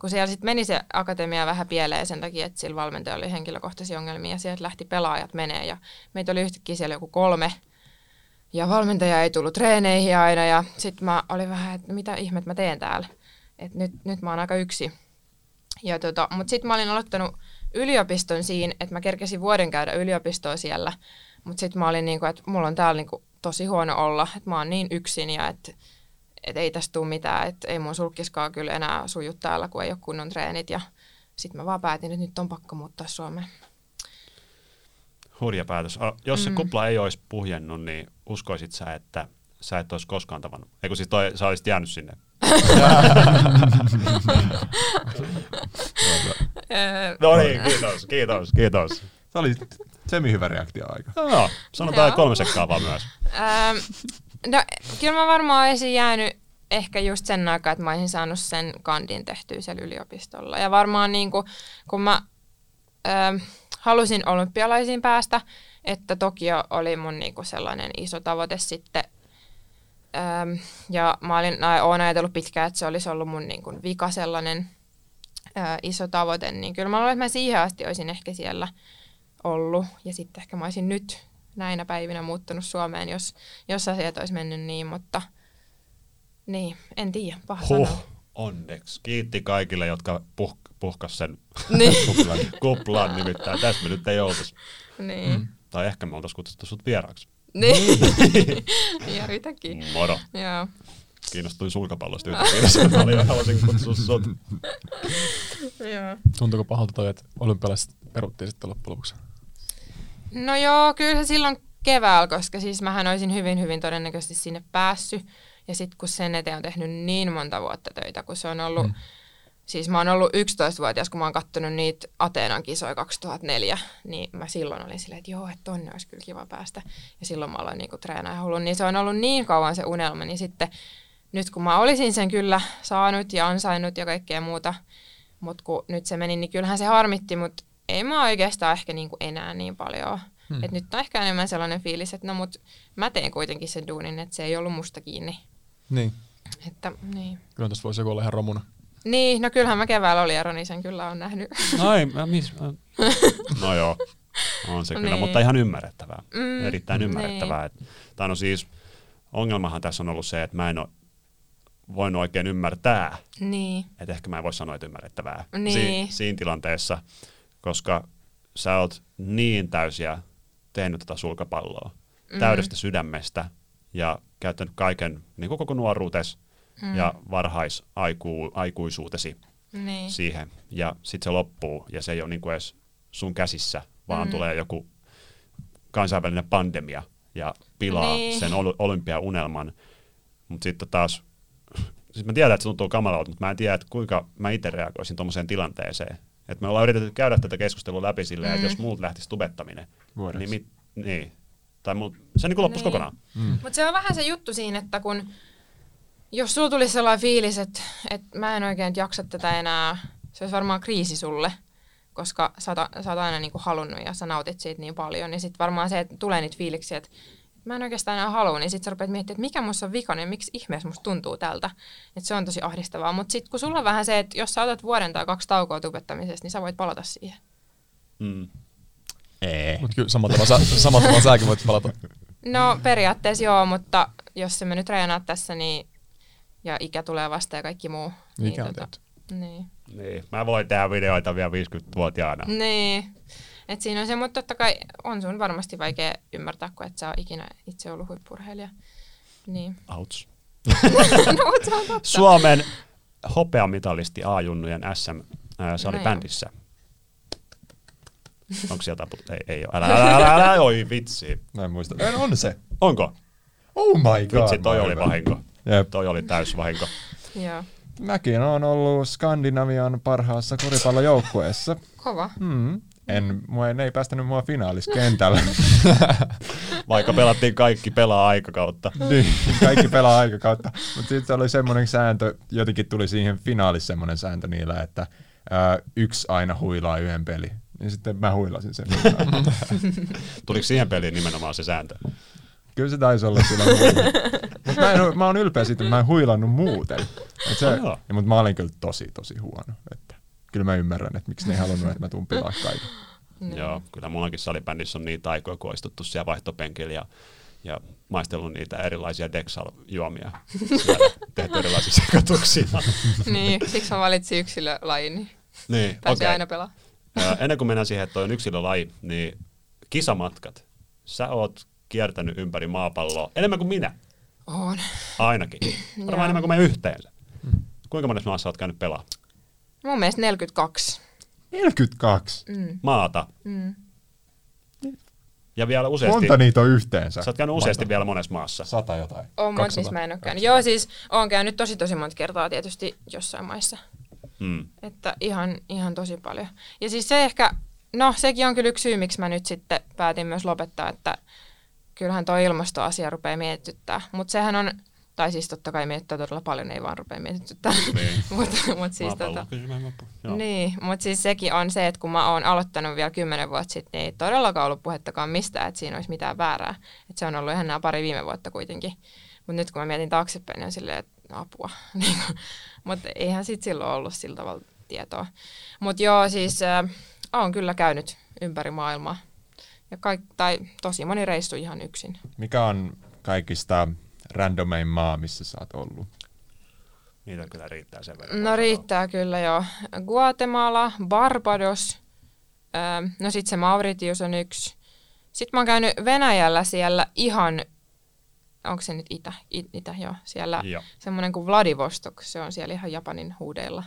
Kun siellä sitten meni se akatemia vähän pieleen sen takia, että sillä valmentajalla oli henkilökohtaisia ongelmia. Ja sieltä lähti pelaajat menee ja meitä oli yhtäkkiä siellä joku kolme. Ja valmentaja ei tullut treeneihin aina ja sitten mä olin vähän, että mitä ihmet mä teen täällä. Että nyt, nyt mä oon aika yksi. Ja tota, mutta sitten mä olin aloittanut yliopiston siinä, että mä kerkesin vuoden käydä yliopistoa siellä. Mutta sitten mä olin niinku, että mulla on täällä niinku tosi huono olla, että mä oon niin yksin ja että et ei tästä tule mitään, että ei mun sulkiskaan kyllä enää suju täällä, kun ei ole kunnon treenit. Ja sitten mä vaan päätin, että nyt on pakko muuttaa Suomeen. Hurja päätös. Jos se Mm. kupla ei olisi puhjennut, niin uskoisit sä, että sä et olisi koskaan tavannut? Eikö siis toi, sä olisit jäänyt sinne? No niin, kiitos, kiitos, kiitos. Se oli semi-hyvä reaktioaika. No, sanotaan Joo. kolme sekkaa vaan myös. No, kyllä mä varmaan olisin jäänyt ehkä just sen aikaa, että mä olisin saanut sen kandin tehtyä siellä yliopistolla. Ja varmaan niin kuin, kun mä ähm, halusin olympialaisiin päästä, että Tokio oli mun niin kuin sellainen iso tavoite sitten. Ähm, ja mä olin, oon ajatellut pitkään, että se olisi ollut mun niin kuin vika sellainen äh, iso tavoite, niin kyllä mä luulen, että mä siihen asti olisin ehkä siellä ollut. Ja sitten ehkä mä olisin nyt näinä päivinä muuttunut Suomeen, jos, jos asiat olisi mennyt niin, mutta niin, en tiedä, paha Huh, sanoa. onneksi. Kiitti kaikille, jotka puh, puhkas sen Niin. kuplan, kuplan nimittäin. Tästä me nyt ei oltaisi. Niin. Mm. Tai ehkä me oltaisiin kutsuttu sut vieraaksi. Niin. ja yhtäkkiä. Moro. Joo. Kiinnostuin sulkapallosta yhtäkkiä. Mä olin- halusin kutsua sut. Joo. Tuntuuko pahalta toi, että olympialaiset peruttiin sitten loppujen lopuksi? No joo, kyllä se silloin keväällä, koska siis mähän olisin hyvin, hyvin todennäköisesti sinne päässyt. Ja sitten kun sen eteen on tehnyt niin monta vuotta töitä, kun se on ollut, mm. Siis mä oon ollut 11-vuotias, kun mä oon kattonut niitä Ateenan kisoja 2004, niin mä silloin olin silleen, että joo, että tonne olisi kyllä kiva päästä. Ja silloin mä aloin niinku treenaa ja hullun, niin se on ollut niin kauan se unelma, niin sitten nyt kun mä olisin sen kyllä saanut ja ansainnut ja kaikkea muuta, mutta kun nyt se meni, niin kyllähän se harmitti, mutta ei mä oikeastaan ehkä niinku enää niin paljon. Hmm. Et nyt on ehkä enemmän sellainen fiilis, että no mut mä teen kuitenkin sen duunin, että se ei ollut musta kiinni. Niin. Että, niin. Kyllä tässä voisi joku olla ihan romuna. Niin, no kyllähän mä keväällä oli Ero, niin sen kyllä on nähnyt. Ai, mä, mis, mä. No joo, on se kyllä, Niin. mutta ihan ymmärrettävää. Mm, Erittäin ymmärrettävää. Et, tai no siis, ongelmahan tässä on ollut se, että mä en ole voinut oikein ymmärtää, niin, että ehkä mä en voi sanoa, että ymmärrettävää Niin. si- siinä tilanteessa, koska sä oot niin täysiä tehnyt tätä sulkapalloa. täydestä sydämestä ja käyttänyt kaiken niin kuin koko nuoruutes Mm. ja varhaisaikuisuutesi Niin. siihen. Ja sitten se loppuu ja se ei ole niin kuin edes sun käsissä, vaan Mm. tulee joku kansainvälinen pandemia ja pilaa Niin. sen ol- olympiaunelman. Mutta sitten taas, siis mä tiedän, että se tuntuu kamalalta, mutta mä en tiedä, että kuinka mä itse reagoisin tuommoiseen tilanteeseen. Et me ollaan yritetty käydä tätä keskustelua läpi silleen, että Mm. jos muut lähtisi tubettaminen, Vuodessa. niin, mit, niin. Tai mul, se niin kuin loppuisi Niin. kokonaan. Mm. Mutta se on vähän se juttu siinä, että kun jos sulla tulisi sellainen fiilis, että, että mä en oikein jaksa tätä enää, se olisi varmaan kriisi sulle, koska sä oot, sä oot aina niinku halunnut ja sä nautit siitä niin paljon. Ja sitten varmaan se, että tulee niitä fiiliksiä, että mä en oikeastaan enää halua, niin sitten sä rupeat miettimään, että mikä musta on vikainen, miksi ihmeessä musta tuntuu tältä. Että se on tosi ahdistavaa. Mutta sitten kun sulla on vähän se, että jos sä otat vuoden tai kaksi taukoa tubettamisesta, niin sä voit palata siihen. Mm. Ei. Mutta kyllä samalla tavalla, sä, samalla tavalla säkin voit palata. No periaatteessa joo, mutta jos se me nyt treenaat tässä, niin ja ikä tulee vasta ja kaikki muu. niin Ikä on tehty. Niin. Niin. Mä voin tehdä videoita vielä 50-vuotiaana. Niin. Et siinä on se, mutta totta kai on sun varmasti vaikea ymmärtää, kun et sä ole ikinä itse ollut huippurheilija. Niin. Outs. no, mutta se on totta. Suomen hopeamitalisti A-junnujen SM ää, salibändissä. Onko sieltä taput? Ei, ei ole. Älä, älä, älä, älä, oi vitsi. Mä en muista. En, on se. Onko? Oh my god. Vitsi, toi oli vahinko. Jep. Toi oli täys vahinko. Joo. Mäkin on ollut Skandinavian parhaassa koripallojoukkueessa. Kova. Mm. En, mua ei, ne ei päästänyt mua finaaliskentällä. Vaikka pelattiin kaikki pelaa aikakautta. niin, kaikki pelaa aikakautta. Mutta sitten oli semmoinen sääntö, jotenkin tuli siihen finaalissa semmoinen sääntö niillä, että ää, yksi aina huilaa yhden peli. Niin sitten mä huilasin sen. Tuliko siihen peliin nimenomaan se sääntö? Kyllä se taisi olla sillä Mutta mä, en- mä oon ylpeä siitä, että mä en huilannut muuten. Et se, Oh, ja, mutta mä olin kyllä tosi, tosi huono. Että kyllä mä ymmärrän, että miksi ne ei halunnut, että mä tuun pilaa kaiken. Niin. Joo, kyllä mullakin salibändissä on niitä aikoja, kun on istuttu siellä vaihtopenkillä ja, ja maistellut niitä erilaisia Dexal-juomia. Tehty erilaisia sekoituksia. niin, siksi mä valitsin yksilölajin, niin niin, pääsee okei. aina pelaamaan. Ö, Ennen kuin mennään siihen, että toi on yksilölaji, niin kisamatkat. Sä oot kiertänyt ympäri maapalloa enemmän kuin minä, On. ainakin. Varmaan enemmän kuin me yhteensä. Kuinka monessa maassa oot käynyt pelaa? Mun mielestä 42. 42. Mm. Maata. Mm. Ja vielä useasti. Monta niitä on yhteensä? Sä oot käynyt useasti vielä monessa maassa. Sata jotain. On, mutta 200. missä mä en ole käynyt. Joo, siis oon käynyt tosi tosi monta kertaa tietysti jossain maissa. Mm. Että ihan, ihan tosi paljon. Ja siis se ehkä, no sekin on kyllä yksi syy, miksi mä nyt sitten päätin myös lopettaa, että kyllähän tuo ilmastoasia rupeaa mietityttää. Mutta sehän on, tai siis totta kai mietittää todella paljon, ei vaan rupea mietityttää. Niin. mutta mut siis, tota, niin, mutta siis sekin on se, että kun mä oon aloittanut vielä kymmenen vuotta sitten, niin ei todellakaan ollut puhettakaan mistään, että siinä olisi mitään väärää. Että se on ollut ihan nämä pari viime vuotta kuitenkin. Mutta nyt kun mä mietin taaksepäin, niin on silleen, että apua. mutta eihän sit silloin ollut sillä tavalla tietoa. Mutta joo, siis äh, oon kyllä käynyt ympäri maailmaa. Ja kaik, tai tosi moni reissu ihan yksin. Mikä on kaikista randomein maa, missä sä oot ollut? Niitä kyllä riittää sen verran. No riittää kyllä joo. Guatemala, Barbados, öö, no sitten se Mauritius on yksi. Sitten mä oon käynyt Venäjällä siellä ihan, onko se nyt itä, I, itä joo, siellä Joo. semmoinen kuin Vladivostok, se on siellä ihan Japanin huudeilla.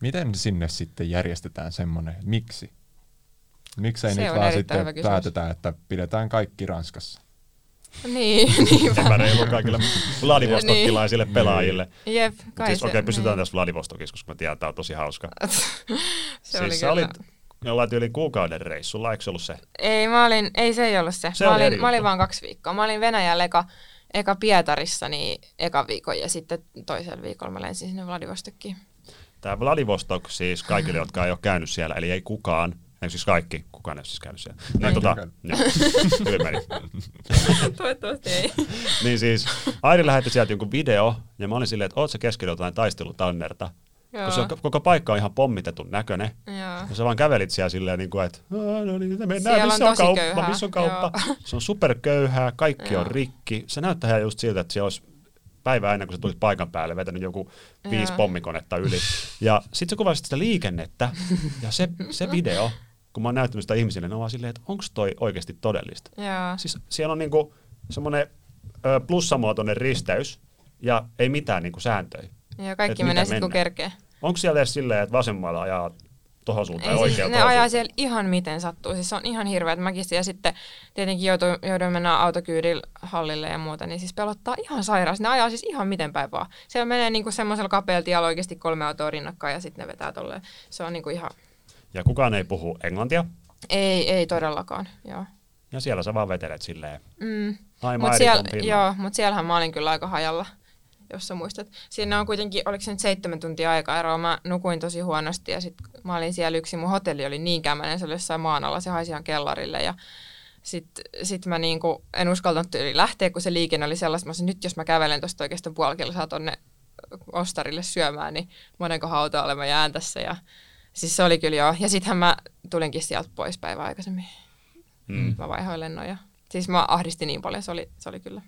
Miten sinne sitten järjestetään semmoinen? Miksi? Miksei Se nyt vaan sitten kysymys. päätetä, että pidetään kaikki Ranskassa? Niin, niinpä. Epäreilu kaikille Vladivostokkilaisille Niin. pelaajille. Jep, kai Siis se, okei, okay, pysytään niin. tässä Vladivostokissa, koska mä tiedän, että tämä on tosi hauska. se siis oli sä olit jollain tyyli kuukauden reissulla, eikö se ollut se? Ei, mä olin, ei se ei ollut se. Se mä, olin, mä olin vaan kaksi viikkoa. Mä olin Venäjällä eka, eka Pietarissa niin eka viikon ja sitten toisella viikolla mä lensin sinne Vladivostokkiin. Tämä Vladivostok siis kaikille, jotka ei ole käynyt siellä, eli ei kukaan, ei siis kaikki, kukaan ei ole siis käynyt siellä. Niin, tota, on käynyt. joo, hyvin meni. Toivottavasti ei. niin siis Airi lähetti sieltä jonkun video, ja mä olin silleen, että oot sä keskellä jotain taistelutannerta. Joo. Se on, koko paikka on ihan pommitetun näköinen. Joo. Ja sä vaan kävelit siellä silleen, niin kuin, että "Aa, no niin, mennään, Siellä on missä on, tosi kauppa, köyhää, missä on kauppa. joo. Se on superköyhää, kaikki on Joo. rikki. Se näyttää ihan just siltä, että siellä olisi päivää ennen kuin sä tulit paikan päälle, vetänyt joku viisi Joo. pommikonetta yli. Ja sit sä kuvasit sitä liikennettä, ja se, se video, kun mä oon näyttänyt sitä ihmisille, ne on vaan silleen, että onko toi oikeasti todellista. Joo. Siis siellä on niinku semmoinen plussamuotoinen risteys ja ei mitään niinku sääntöjä. Ja kaikki menee sitten kun kerkee. Onko siellä edes silleen, että vasemmalla ajaa tohon suuntaan ja Ei, siis oikealla ne ajaa siellä ihan miten sattuu. Siis se on ihan hirveät mäkistä. Ja sitten tietenkin joutuu, jouduin mennä autokyydillä hallille ja muuta, niin siis pelottaa ihan sairaasti. Ne ajaa siis ihan miten päin vaan. Siellä menee niinku semmoisella kapealla tiellä oikeasti kolme autoa rinnakkain ja sitten ne vetää tolleen. Se on niinku ihan... Ja kukaan ei puhu englantia. Ei, ei todellakaan, joo. Ja siellä sä vaan vetelet silleen. Mm. Mutta siellä, joo, mut siellähän mä olin kyllä aika hajalla, jos sä muistat. Siinä on kuitenkin, oliko se nyt seitsemän tuntia aikaa Mä nukuin tosi huonosti ja sit mä olin siellä yksin. Mun hotelli oli niin kämmäinen, se oli jossain maan alla, se haisi ihan kellarille. Ja sitten sit mä niinku, en uskaltanut yli lähteä, kun se liikenne oli sellaista. Mä sanoin, nyt jos mä kävelen tuosta oikeastaan puoli kilsaa tonne ostarille syömään, niin monenko hautaalle mä jään tässä. Ja, siis se oli kyllä joo. Ja sittenhän mä tulinkin sieltä pois päivää aikaisemmin. Mm. Mä vaihoin lennon ja siis mä ahdistin niin paljon, se oli, se oli kyllä.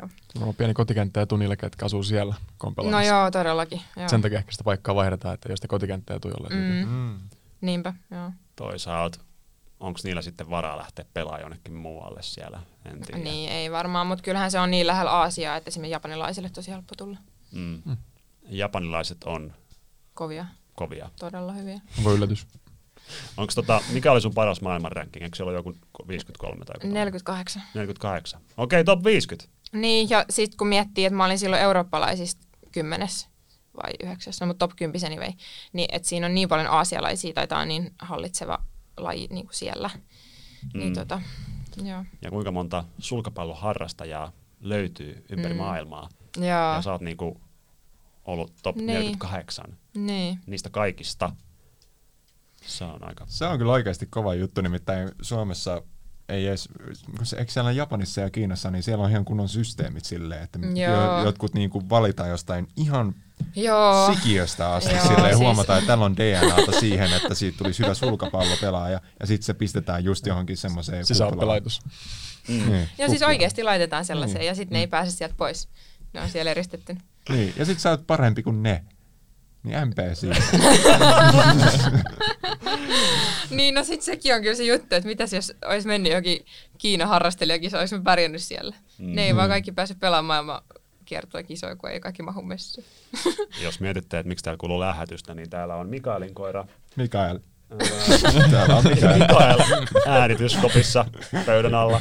Joo. On pieni kotikenttä ja tunnille, ketkä asuu siellä No Kompelonissa. joo, todellakin. Joo. Sen takia ehkä sitä paikkaa vaihdetaan, että jos sitä kotikenttää tuu jollain. Mm, Mm. niinpä, joo. Toisaalta, onko niillä sitten varaa lähteä pelaamaan jonnekin muualle siellä? En tiedä. Niin, ei varmaan, mutta kyllähän se on niin lähellä Aasiaa, että esimerkiksi japanilaisille tosi helppo tulla. Mm. Japanilaiset on Kovia, kovia. todella hyviä. Onko yllätys? Onko tota, mikä oli sun paras maailman ranking? Eikö siellä ole joku 53 tai joku tommonen? 48. 48. Okei, okay, top 50. Niin, ja sitten kun miettii, että mä olin silloin eurooppalaisista kymmenes vai yhdeksäs, no mutta top 10 anyway, niin että siinä on niin paljon aasialaisia, tai tämä on niin hallitseva laji niin kuin siellä. Mm. Niin tota, joo. Ja kuinka monta sulkapallon harrastajaa löytyy ympäri Mm. maailmaa. Joo, Ja sä oot niinku ollut top Niin. 48 niin. niistä kaikista. Se on aika... Se on kyllä oikeasti kova juttu, nimittäin Suomessa ei edes, eikö siellä Japanissa ja Kiinassa, niin siellä on ihan kunnon systeemit silleen, että Joo. jo, jotkut niinku valitaan jostain ihan Joo. sikiöstä asti Joo, silleen siis- huomataan, että tällä on DNAta siihen, että siitä tulisi hyvä sulkapallopelaaja ja sitten se pistetään just johonkin semmoiseen. Sisäoppilaitos. Mm. Niin, Joo, siis oikeasti laitetaan sellaiseen, Niin. ja sitten ne ei pääse sieltä pois. Ne on siellä eristetty. Niin, ja sitten sä oot parempi kuin ne. Niin MP siitä. niin, no sit sekin on kyllä se juttu, että mitäs jos olisi mennyt jokin Kiinan harrastelijakin, olisi pärjännyt siellä. Mm. Ne ei vaan kaikki pääse pelaamaan maailman kiertoja kisoja, kun ei kaikki mahu messiin. Jos mietitte, että miksi täällä kuuluu lähetystä, niin täällä on Mikaelin koira. Mikael. Ää, Täällä on Mikael. Mikael äänityskopissa pöydän alla.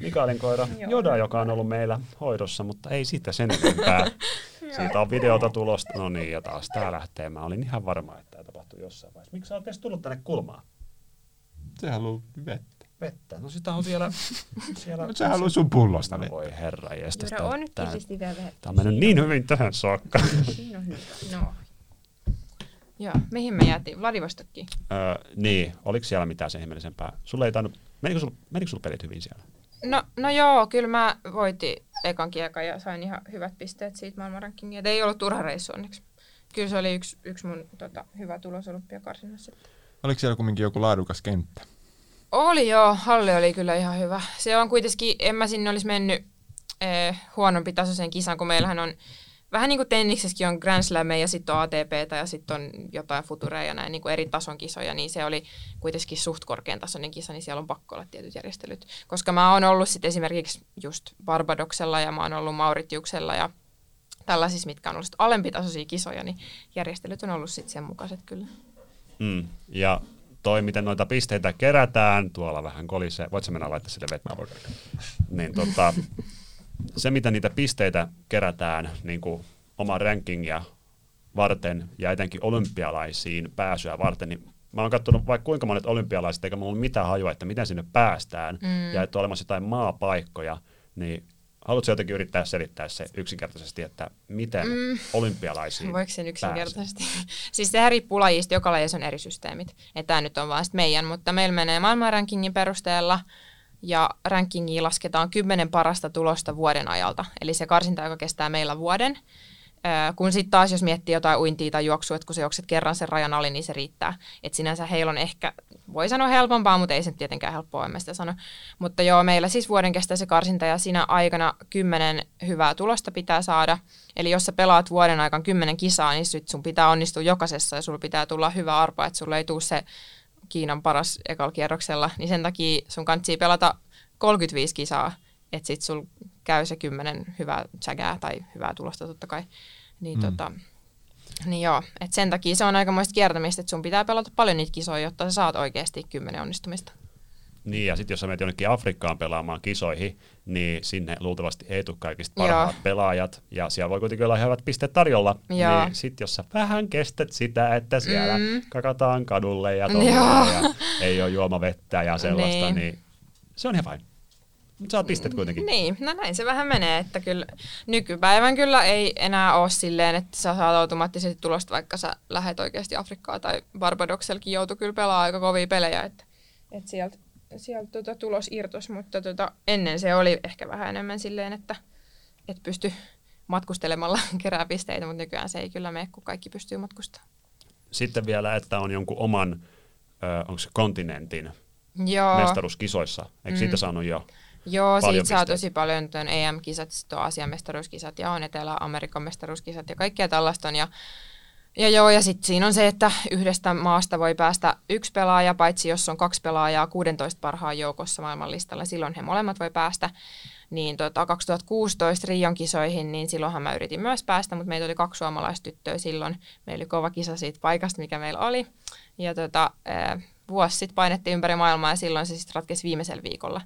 Mikaelin koira Joda, joka on ollut meillä hoidossa, mutta ei siitä sen enempää. Siitä on videota tulosta. No niin, ja taas tää lähtee. Mä olin ihan varma, että tämä tapahtuu jossain vaiheessa. Miksi sä oot edes tullut tänne kulmaan? Se haluaa vettä. Vettä. No sitä on siellä... siellä Mutta se haluaa sun pullosta No vettä. voi herra. Jura tää- on nyt tää- tietysti vielä vähän. Tää on mennyt niin hyvin tähän saakka. Siinä on hyvä. No. Joo, mihin me jäätiin? Vladivostokkiin. Öö, niin, oliko siellä mitään sen ihmeellisempää? Sulle ei tainnut, menikö sulla, menikö sulla pelit hyvin siellä? No, no joo, kyllä mä voitin ekan kiekan ja sain ihan hyvät pisteet siitä maailmanrankingia. Ei ollut turha reissu onneksi. Kyllä se oli yksi, yksi mun tota, hyvä tulos olympiakarsinassa. Oliko siellä kumminkin joku laadukas kenttä? Oli joo, halli oli kyllä ihan hyvä. Se on kuitenkin, en mä sinne olisi mennyt eh, huonompi tasoisen kisan, kun meillähän on vähän niin kuin tenniksessäkin on Grand Slameja ja sitten on ATPtä ja sitten on jotain futureja ja näin niin kuin eri tason kisoja, niin se oli kuitenkin suht korkean tasoinen kisa, niin siellä on pakko olla tietyt järjestelyt. Koska mä oon ollut sitten esimerkiksi just Barbadoksella ja mä oon ollut Mauritiuksella ja tällaisissa, mitkä on ollut alempitasoisia kisoja, niin järjestelyt on ollut sitten sen mukaiset kyllä. Mm. Ja toi, miten noita pisteitä kerätään, tuolla vähän kolisee, voit sä mennä laittaa sille vettä? Niin tota, se, miten niitä pisteitä kerätään niin kuin oman rankingia varten ja etenkin olympialaisiin pääsyä varten, niin mä oon katsonut vaikka kuinka monet olympialaiset, eikä mulla ole mitään hajua, että miten sinne päästään, Mm. ja että on olemassa jotain maapaikkoja, niin haluatko jotenkin yrittää selittää se yksinkertaisesti, että miten Mm. olympialaisiin Voiko sen yksinkertaisesti? siis sehän riippuu lajista, joka lajissa on eri systeemit. Tämä nyt on vaan meidän, mutta meillä menee maailmanrankingin perusteella ja rankingiin lasketaan kymmenen parasta tulosta vuoden ajalta. Eli se karsinta, joka kestää meillä vuoden. Kun sitten taas, jos miettii jotain uintia tai juoksua, että kun sä juokset kerran sen rajan ali, niin se riittää. Et sinänsä heillä on ehkä, voi sanoa helpompaa, mutta ei se tietenkään helppoa, en mä sitä sano. Mutta joo, meillä siis vuoden kestää se karsinta ja siinä aikana kymmenen hyvää tulosta pitää saada. Eli jos sä pelaat vuoden aikana kymmenen kisaa, niin sit sun pitää onnistua jokaisessa ja sulla pitää tulla hyvä arpa, että sulla ei tule se Kiinan paras ekalla kierroksella, niin sen takia sun kantsii pelata 35 kisaa, että sit sul käy se kymmenen hyvää sägää tai hyvää tulosta totta kai. Niin, mm. tota, niin joo, että sen takia se on aikamoista kiertämistä, että sun pitää pelata paljon niitä kisoja, jotta sä saat oikeasti kymmenen onnistumista. Niin, ja sitten jos sä menet jonnekin Afrikkaan pelaamaan kisoihin, niin sinne luultavasti ei tule kaikista parhaat Joo. pelaajat, ja siellä voi kuitenkin olla hyvät pisteet tarjolla. Joo. Niin sitten jos sä vähän kestät sitä, että siellä mm. kakataan kadulle ja, ja ei ole juomavettä ja sellaista, niin, niin se on ihan vain. Saat pistet kuitenkin. Niin, no näin se vähän menee, että kyllä nykypäivän kyllä ei enää ole silleen, että sä saat automaattisesti tulosta, vaikka sä lähet oikeasti Afrikkaa tai Barbadoksellekin joutu kyllä pelaa aika kovia pelejä, että, että sieltä sieltä tuota tulos irtos, mutta tuota, ennen se oli ehkä vähän enemmän silleen, että et pysty matkustelemalla kerää pisteitä, mutta nykyään se ei kyllä mene, kun kaikki pystyy matkustamaan. Sitten vielä, että on jonkun oman, onko se kontinentin Joo. mestaruuskisoissa. Eikö mm. siitä saanut jo? Joo, siitä saa tosi paljon tuon EM-kisat, sitten on Asian mestaruuskisat ja on Etelä-Amerikan mestaruuskisat ja kaikkea tällaista on. Ja ja joo, ja sitten siinä on se, että yhdestä maasta voi päästä yksi pelaaja, paitsi jos on kaksi pelaajaa 16 parhaan joukossa maailmanlistalla, silloin he molemmat voi päästä. Niin tota, 2016 Rion kisoihin, niin silloinhan mä yritin myös päästä, mutta meitä oli kaksi suomalaistyttöä silloin. Meillä oli kova kisa siitä paikasta, mikä meillä oli. Ja tota, vuosi sitten painettiin ympäri maailmaa ja silloin se sitten ratkesi viimeisellä viikolla,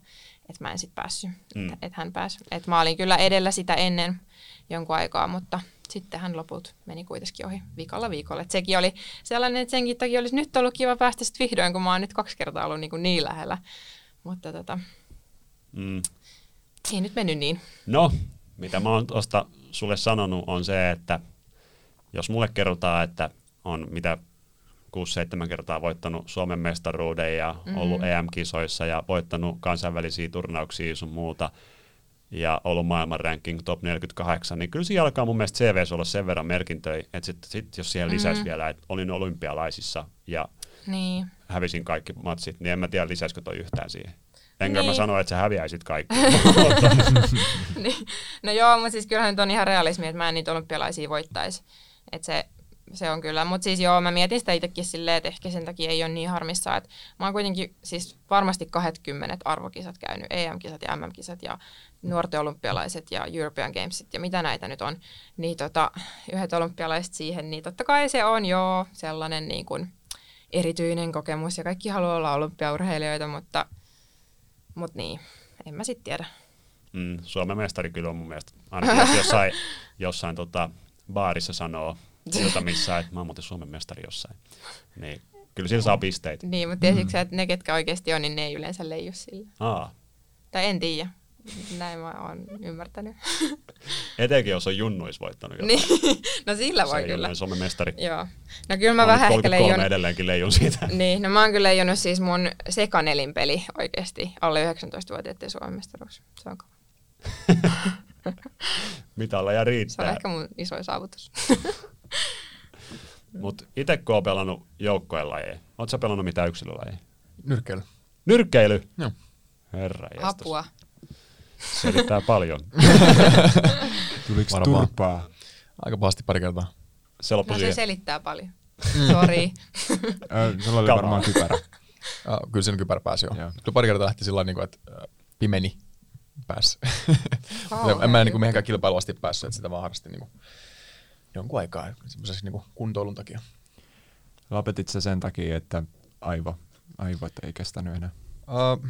että mä en sitten päässyt, mm. että et hän pääsi. Et mä olin kyllä edellä sitä ennen jonkun aikaa, mutta sitten hän loput meni kuitenkin ohi viikolla viikolla. Et sekin oli sellainen, että senkin takia olisi nyt ollut kiva päästä sitten vihdoin, kun mä oon nyt kaksi kertaa ollut niin, kuin niin lähellä. Mutta tota, mm. ei nyt mennyt niin. No, mitä mä oon tuosta sulle sanonut on se, että jos mulle kerrotaan, että on mitä 6-7 kertaa voittanut Suomen mestaruuden ja ollut mm-hmm. EM-kisoissa ja voittanut kansainvälisiä turnauksia sun muuta, ja ollut maailman ranking top 48, niin kyllä siinä alkaa mun mielestä CVS olla sen verran merkintöjä, että sitten sit, jos siihen lisäisi mm. vielä, että olin olympialaisissa ja niin. hävisin kaikki matsit, niin en mä tiedä lisäisikö toi yhtään siihen. Enkä niin. mä sano, että sä häviäisit kaikki. niin. No joo, mutta siis kyllähän nyt on ihan realismi, että mä en niitä olympialaisia voittaisi. Että se se on kyllä. Mutta siis joo, mä mietin sitä itsekin silleen, että ehkä sen takia ei ole niin harmissa, että mä oon kuitenkin siis varmasti 20 arvokisat käynyt, EM-kisat ja MM-kisat ja nuorten olympialaiset ja European Gamesit ja mitä näitä nyt on, niin tota, yhdet olympialaiset siihen, niin totta kai se on joo sellainen niin kuin erityinen kokemus ja kaikki haluaa olla olympiaurheilijoita, mutta, mutta niin, en mä sitten tiedä. Mm, Suomen mestari kyllä on mun mielestä, ainakin jos jossain, jossain tota, baarissa sanoo jota missä, että mä oon muuten Suomen mestari jossain. Niin, kyllä sillä saa pisteitä. Niin, mutta tiesitkö mm. että ne, ketkä oikeasti on, niin ne ei yleensä leiju sillä. Aa. Tai en tiedä. Näin mä oon ymmärtänyt. Etenkin jos on junnuis voittanut jotain. Niin, no sillä voi kyllä. Se Suomen mestari. Joo. No kyllä mä, mä vähän ehkä leijun. edelleenkin leijun siitä. Niin, no mä oon kyllä leijunut siis mun sekanelinpeli oikeasti alle 19-vuotiaiden Suomen mestaruus. Se on kova. Mitalla riittää. Se on ehkä mun isoin saavutus. Mutta itse kun oon pelannut joukkojen lajeja, ootko sä pelannut mitään yksilölajeja? Nyrkkeily. Nyrkkeily? Joo. Herra jästäs. Apua. Selittää paljon. Tuliko turpaa? Aika pahasti pari kertaa. Se no, se selittää paljon. Mm. Sori. Sulla oli varmaan kypärä. Ja, kyllä sen kypärä pääsi jo. Kyllä pari kertaa lähti sillä niin että pimeni päässä. Oh, en mä niin kuin mihinkään kilpailuasti päässyt, että sitä vaan harrasti niin kuin jonkun aikaa semmoisessa niin kuntoilun takia. Lopetit se sen takia, että aivo, aivot ei kestänyt enää? Uh,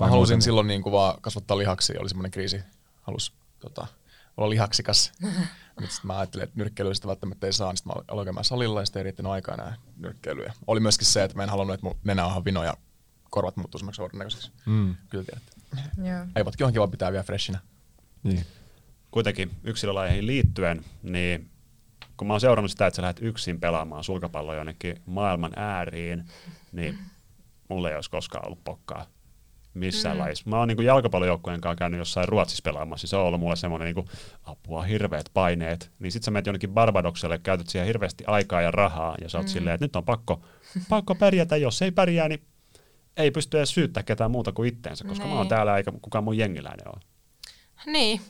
mä halusin muuten? silloin niin kuin vaan kasvattaa lihaksi, oli semmoinen kriisi, halus tota, olla lihaksikas. Mutta sitten mä ajattelin, että nyrkkeilyistä välttämättä ei saa, niin sitten mä aloin käymään salilla ja sitten ei riittänyt aikaa enää nyrkkeilyä. Oli myöskin se, että mä en halunnut, että mun nenä on vino ja korvat muuttuu semmoiksi näköiseksi. Mm. Kyllä tiedätte. Yeah. Aivotkin on kiva pitää vielä freshinä. Niin. Kuitenkin yksilölajeihin liittyen, niin kun mä oon seurannut sitä, että sä lähdet yksin pelaamaan sulkapalloa jonnekin maailman ääriin, niin mulle ei olisi koskaan ollut pokkaa missään mm. lajissa. Mä oon niin jalkapallojoukkueen kanssa käynyt jossain Ruotsissa pelaamassa, se on ollut mulle semmoinen niin apua, hirveät paineet. Niin sit sä menet jonnekin Barbadokselle, käytät siihen hirveästi aikaa ja rahaa, ja sä oot mm. silleen, että nyt on pakko, pakko pärjätä, jos ei pärjää, niin ei pysty edes syyttää ketään muuta kuin itteensä, koska niin. mä oon niin. täällä eikä kukaan mun jengiläinen ole. Niin,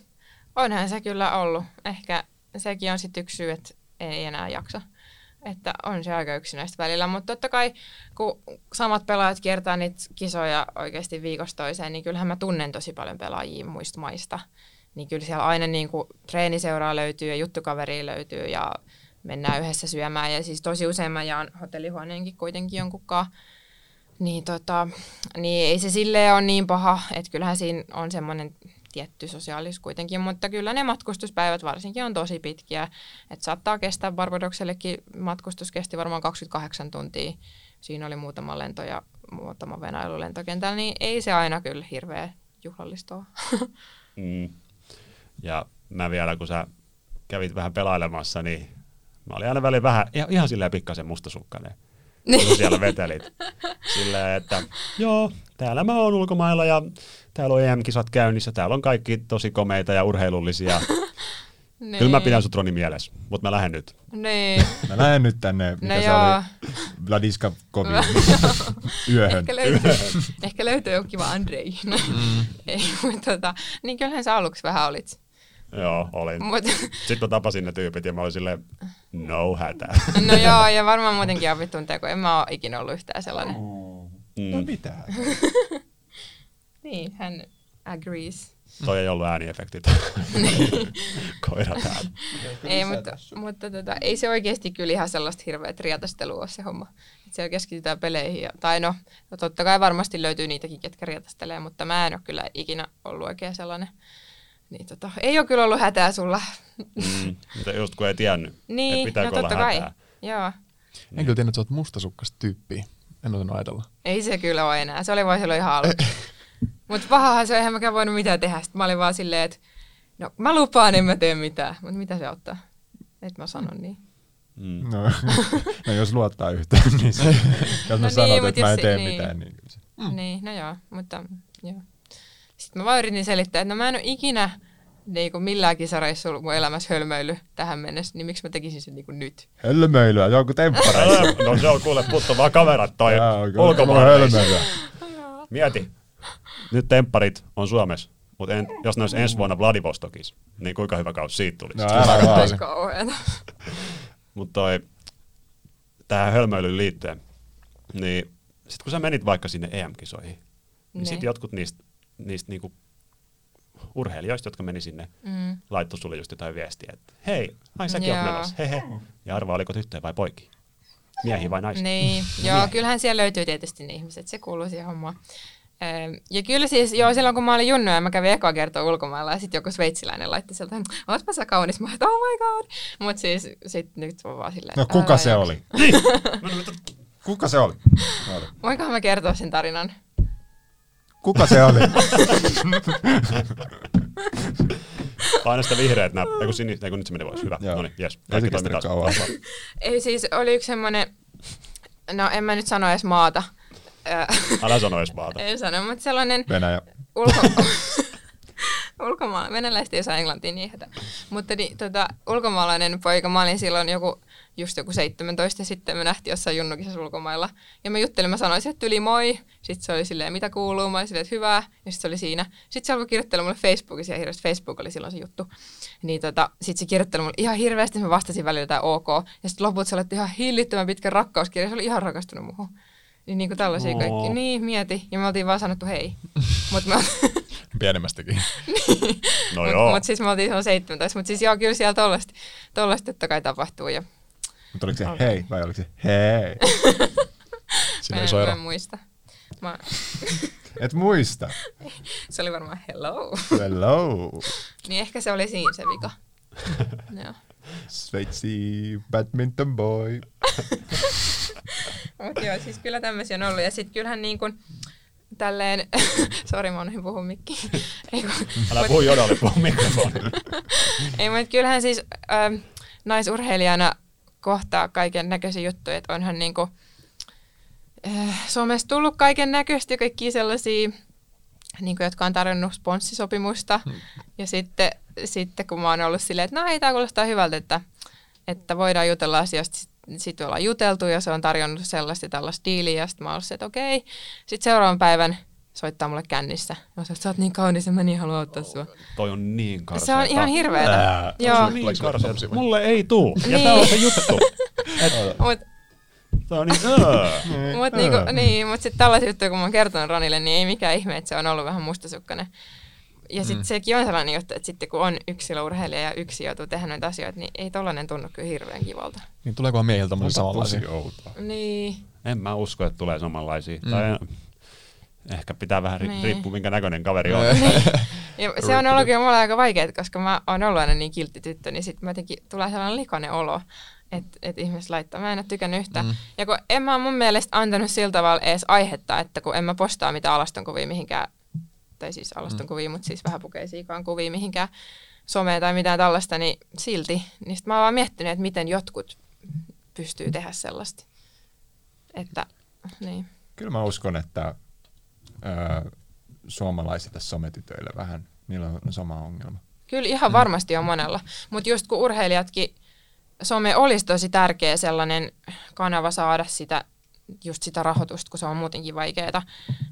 onhan se kyllä ollut. Ehkä sekin on sitten yksi syy, että ei enää jaksa. että on se aika yksinäistä välillä, mutta totta kai kun samat pelaajat kiertää niitä kisoja oikeasti viikosta toiseen, niin kyllähän mä tunnen tosi paljon pelaajia muista maista. Niin kyllä siellä aina niin kuin treeniseuraa löytyy ja juttukaveria löytyy ja mennään yhdessä syömään. Ja siis tosi usein mä jaan hotellihuoneenkin kuitenkin jonkunkaan. Niin, tota, niin ei se silleen ole niin paha, että kyllähän siinä on semmoinen tietty sosiaalisuus kuitenkin, mutta kyllä ne matkustuspäivät varsinkin on tosi pitkiä. Että saattaa kestää Barbadoksellekin, matkustus kesti varmaan 28 tuntia. Siinä oli muutama lento ja muutama venailu lentokentällä, niin ei se aina kyllä hirveä juhlallista ole. Mm. Ja mä vielä, kun sä kävit vähän pelailemassa, niin mä olin aina välillä vähän, ihan, ihan silleen pikkasen mustasukkainen. Kun siellä vetelit. Silleen, että joo, täällä mä oon ulkomailla ja täällä on EM-kisat käynnissä, täällä on kaikki tosi komeita ja urheilullisia. niin. Kyllä mä pidän sut Roni mielessä, mutta mä lähden nyt. Niin. Mä lähden nyt tänne, mikä No se joo. oli, Vladiska Kovin yöhön. Ehkä löytyy, ehkä löytyy joku kiva Andrei. No, Mm. ei, mutta tota, niin kyllähän sä aluksi vähän olit. Joo, olin. Mut, Sitten mä tapasin ne tyypit ja mä olin silleen, no hätä. no joo, ja varmaan muutenkin opit tuntee, kun en mä ole ikinä ollut yhtään sellainen. No Mm. mitä? Niin, hän agrees. Toi ei ollut ääniefektit. Koira täällä. Ei, mutta, mutta tota, ei se oikeasti kyllä ihan sellaista hirveät riatastelua ole se homma. Et siellä keskitytään peleihin. Ja, tai no, no, totta kai varmasti löytyy niitäkin, ketkä riatastelee, mutta mä en ole kyllä ikinä ollut oikein sellainen. Niin tota, ei ole kyllä ollut hätää sulla. Mm. Mutta just kun ei tiennyt, että niin, pitääkö no olla totta kai. hätää. Joo. En kyllä tiennyt, että sä oot mustasukkaista tyyppiä. En osannut ajatella. Ei se kyllä ole enää. Se oli vaan silloin ihan aluksi. Mutta pahahan se, eihän mäkään voinut mitään tehdä. Sitten mä olin vaan silleen, että no mä lupaan, en mä tee mitään. Mutta mitä se auttaa? Et mä sanon niin. Mm. No, no jos luottaa yhtään, niin se, jos mä No sanon, niin, että mä en tee niin. mitään, niin kyllä se. Mm. Niin, no joo, mutta joo. Sitten mä vaan yritin selittää, että no mä en ole ikinä niin kuin millään kisareissulla mun elämässä hölmöily tähän mennessä, niin miksi mä tekisin sen niin kuin nyt? Hölmöilyä, joku temppareissa. No se on kuule puttuvaa kaverat toi Jaa, on kyllä ulkomaanreissu. hölmöilyä. Mieti, nyt tempparit on Suomessa, mutta en, jos ne olisi ensi vuonna Vladivostokissa, niin kuinka hyvä kausi siitä tulisi. No älä. Mutta toi, tähän hölmöilyyn liittyen, niin sitten kun sä menit vaikka sinne EM-kisoihin, niin Niin. sitten jotkut niistä, niistä niinku urheilijoista, jotka meni sinne, Mm. laittoi sulle just jotain viestiä, että hei, ai säkin oot menossa, hehe. Ja arvaa, oliko tyttöjä vai poikia? Miehiä vai naisia? Niin, joo, kyllähän siellä löytyy tietysti ne ihmiset, se kuuluu siihen hommaan. Ja kyllä siis, joo, silloin kun mä olin junnu ja mä kävin ekaa kertaa ulkomailla ja sitten joku sveitsiläinen laittoi sieltä, ootpa sä kaunis, mä että oh my god. Mut siis sit nyt on vaan silleen, No kuka se oli? Kuka se oli? oli? Voinkohan mä kertoa sen tarinan? Kuka se oli? Paina sitä vihreät näppää, kun sinistä, ei kun nyt se meni pois. Hyvä, Joo. no niin, jes. Kaikki toimii taas. Ei siis, oli yksi semmoinen, no en mä nyt sano edes maata, Älä sano edes maata. en sano, mutta sellainen Venäjä. ulko... ulkomaalainen, venäläiset ei saa englantia niin hätä. Mutta niin, tota, ulkomaalainen poika, mä olin silloin joku, just joku 17 ja sitten me nähtiin jossain junnukisessa ulkomailla. Ja mä juttelin, mä sanoin että yli moi. Sitten se oli silleen, mitä kuuluu? Mä olin silleen, että hyvää. Ja sitten se oli siinä. Sitten se alkoi kirjoittella mulle Facebookissa ja hirveästi Facebook oli silloin se juttu. Niin tota, sitten se kirjoitteli mulle ihan hirveästi, mä vastasin välillä jotain ok. Ja sitten loput se oli ihan hillittömän pitkä rakkauskirja, se oli ihan rakastunut muuhun. Niin, niin kuin tällaisia Oo. kaikki. Niin, mieti. Ja me oltiin vaan sanottu hei. Mutta me Pienemmästäkin. No Mut- joo. Mut siis me oltiin silloin 17, mutta siis joo, kyllä siellä tollasta, tollasta totta kai tapahtuu. Ja Mutta oliko se Okei. hei vai oliko se hei? Siinä mä, en, mä en muista. Mä, Et muista. se oli varmaan hello. Hello. niin ehkä se oli siinä se vika. joo. Sveitsi badminton boy. Mut joo, siis kyllä tämmöisiä on ollut. Ja sitten kyllähän niin kuin, tälleen, sori mä unohdin puhua mikkiin. Älä puhu jodalle, puhu mikrofoniin. Ei, mutta kyllähän siis ähm, naisurheilijana kohtaa kaiken näköisiä juttuja, että onhan niinku, äh, Suomessa tullut kaiken näköistä ja kaikkia sellaisia, niinku, jotka on tarjonnut sponssisopimusta. Ja sitten, sitten kun mä oon ollut silleen, että no ei, tämä kuulostaa hyvältä, että, että voidaan jutella asioista, sitten sit ollaan juteltu ja se on tarjonnut sellaista ja tällaista diiliä ja sitten mä oon ollut se, että okei. Sitten seuraavan päivän soittaa mulle kännissä. Ja sä, sä oot niin kaunis ja mä niin haluan ottaa sua. Toi on niin karsea. Se on ihan hirveetä. Ää, Joo. Se on niin? Mulle ei tuu. Ja Niin. tää on se juttu. Mut, Se on niin, öö. mut, niinku, niin, mut sitten tällaisia juttuja, kun mä oon kertonut Ranille, niin ei mikään ihme, että se on ollut vähän mustasukkainen. Ja sitten mm. sekin on sellainen juttu, että sitten kun on yksilöurheilija ja yksi joutuu tehdä noita asioita, niin ei tollainen tunnu kyllä hirveän kivalta. Niin tuleekohan miehiltä tommosia samanlaisia? Niin. En mä usko, että tulee samanlaisia. Mm. Tai ehkä pitää vähän ri- Niin. riippuu, minkä näköinen kaveri on. Ja se on ollut kyllä mulle aika vaikeaa, koska mä oon ollut aina niin kiltti tyttö, niin sitten jotenkin tulee sellainen likainen olo, että et ihmiset laittaa. Mä en ole tykännyt yhtään. Mm. Ja kun en mä mun mielestä antanut sillä tavalla edes aihetta, että kun en mä postaa mitään alastonkuvia mihinkään, tai siis alastonkuvia, mm. mutta siis vähäpukeisiakaan kuvia mihinkään someen tai mitään tällaista, niin silti. Niin sit mä oon vaan miettinyt, että miten jotkut pystyy tehdä sellaista. Että, niin. Kyllä mä uskon, että ö, suomalaisille sometytöille vähän, niillä on sama ongelma. Kyllä ihan varmasti on monella. Mutta just kun urheilijatkin, some olisi tosi tärkeä sellainen kanava saada sitä, just sitä rahoitusta, kun se on muutenkin vaikeaa.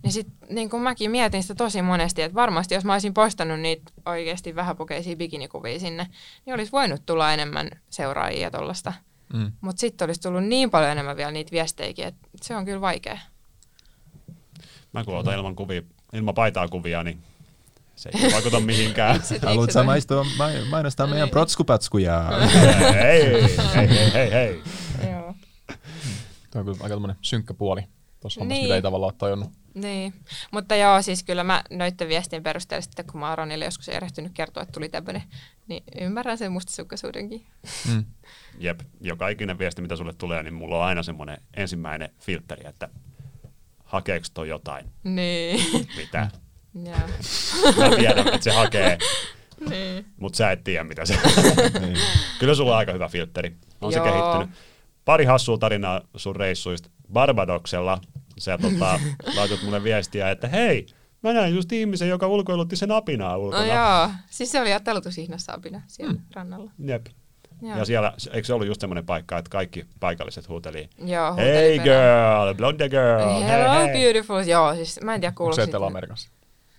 Niin sit niin kun mäkin mietin sitä tosi monesti, että varmasti jos mä olisin postannut niitä oikeasti vähäpukeisia bikinikuvia sinne, niin olisi voinut tulla enemmän seuraajia ja tollasta. Mm. Mutta sitten olisi tullut niin paljon enemmän vielä niitä viestejäkin, että se on kyllä vaikea. Mä kun otan ilman, kuvia, ilman paitaa kuvia, niin se ei vaikuta mihinkään. Haluatko sä maistua, ma- mainostaa meidän Ei. protskupatskuja? hei, hei, hei, hei, hei. Joo. Tuo on kyllä aika synkkä puoli tuossa hommassa, Niin. mitä ei tavallaan ole tajunnut. Niin, mutta joo, siis kyllä mä noitten viestien perusteella sitten, kun mä oon Ronille joskus erehtynyt kertoa, että tuli tämmöinen, niin ymmärrän sen mustasukkaisuudenkin. Mm. Jep, joka ikinen viesti, mitä sulle tulee, niin mulla on aina semmoinen ensimmäinen filtteri, että hakeeko toi jotain? Niin, Mitä? Joo. Mä tiedän, että se hakee, niin. mutta sä et tiedä, mitä se niin. Kyllä sulla on aika hyvä filtteri. On se Joo. kehittynyt. Pari hassua tarinaa sun reissuista. Barbadoksella sä tota, laitat mulle viestiä, että hei, mä näin just ihmisen, joka ulkoilutti sen apinaa No ulkona. joo, siis se oli jo telutushihnassa apina siellä mm. rannalla. Jep. Joo, Ja siellä, eikö se ollut just semmoinen paikka, että kaikki paikalliset huuteli, joo huuteli hey perään. girl, blonde girl, Hello hei, hei. beautiful, joo, siis mä en tiedä Onko kuuluuko se Etelä-Amerikassa?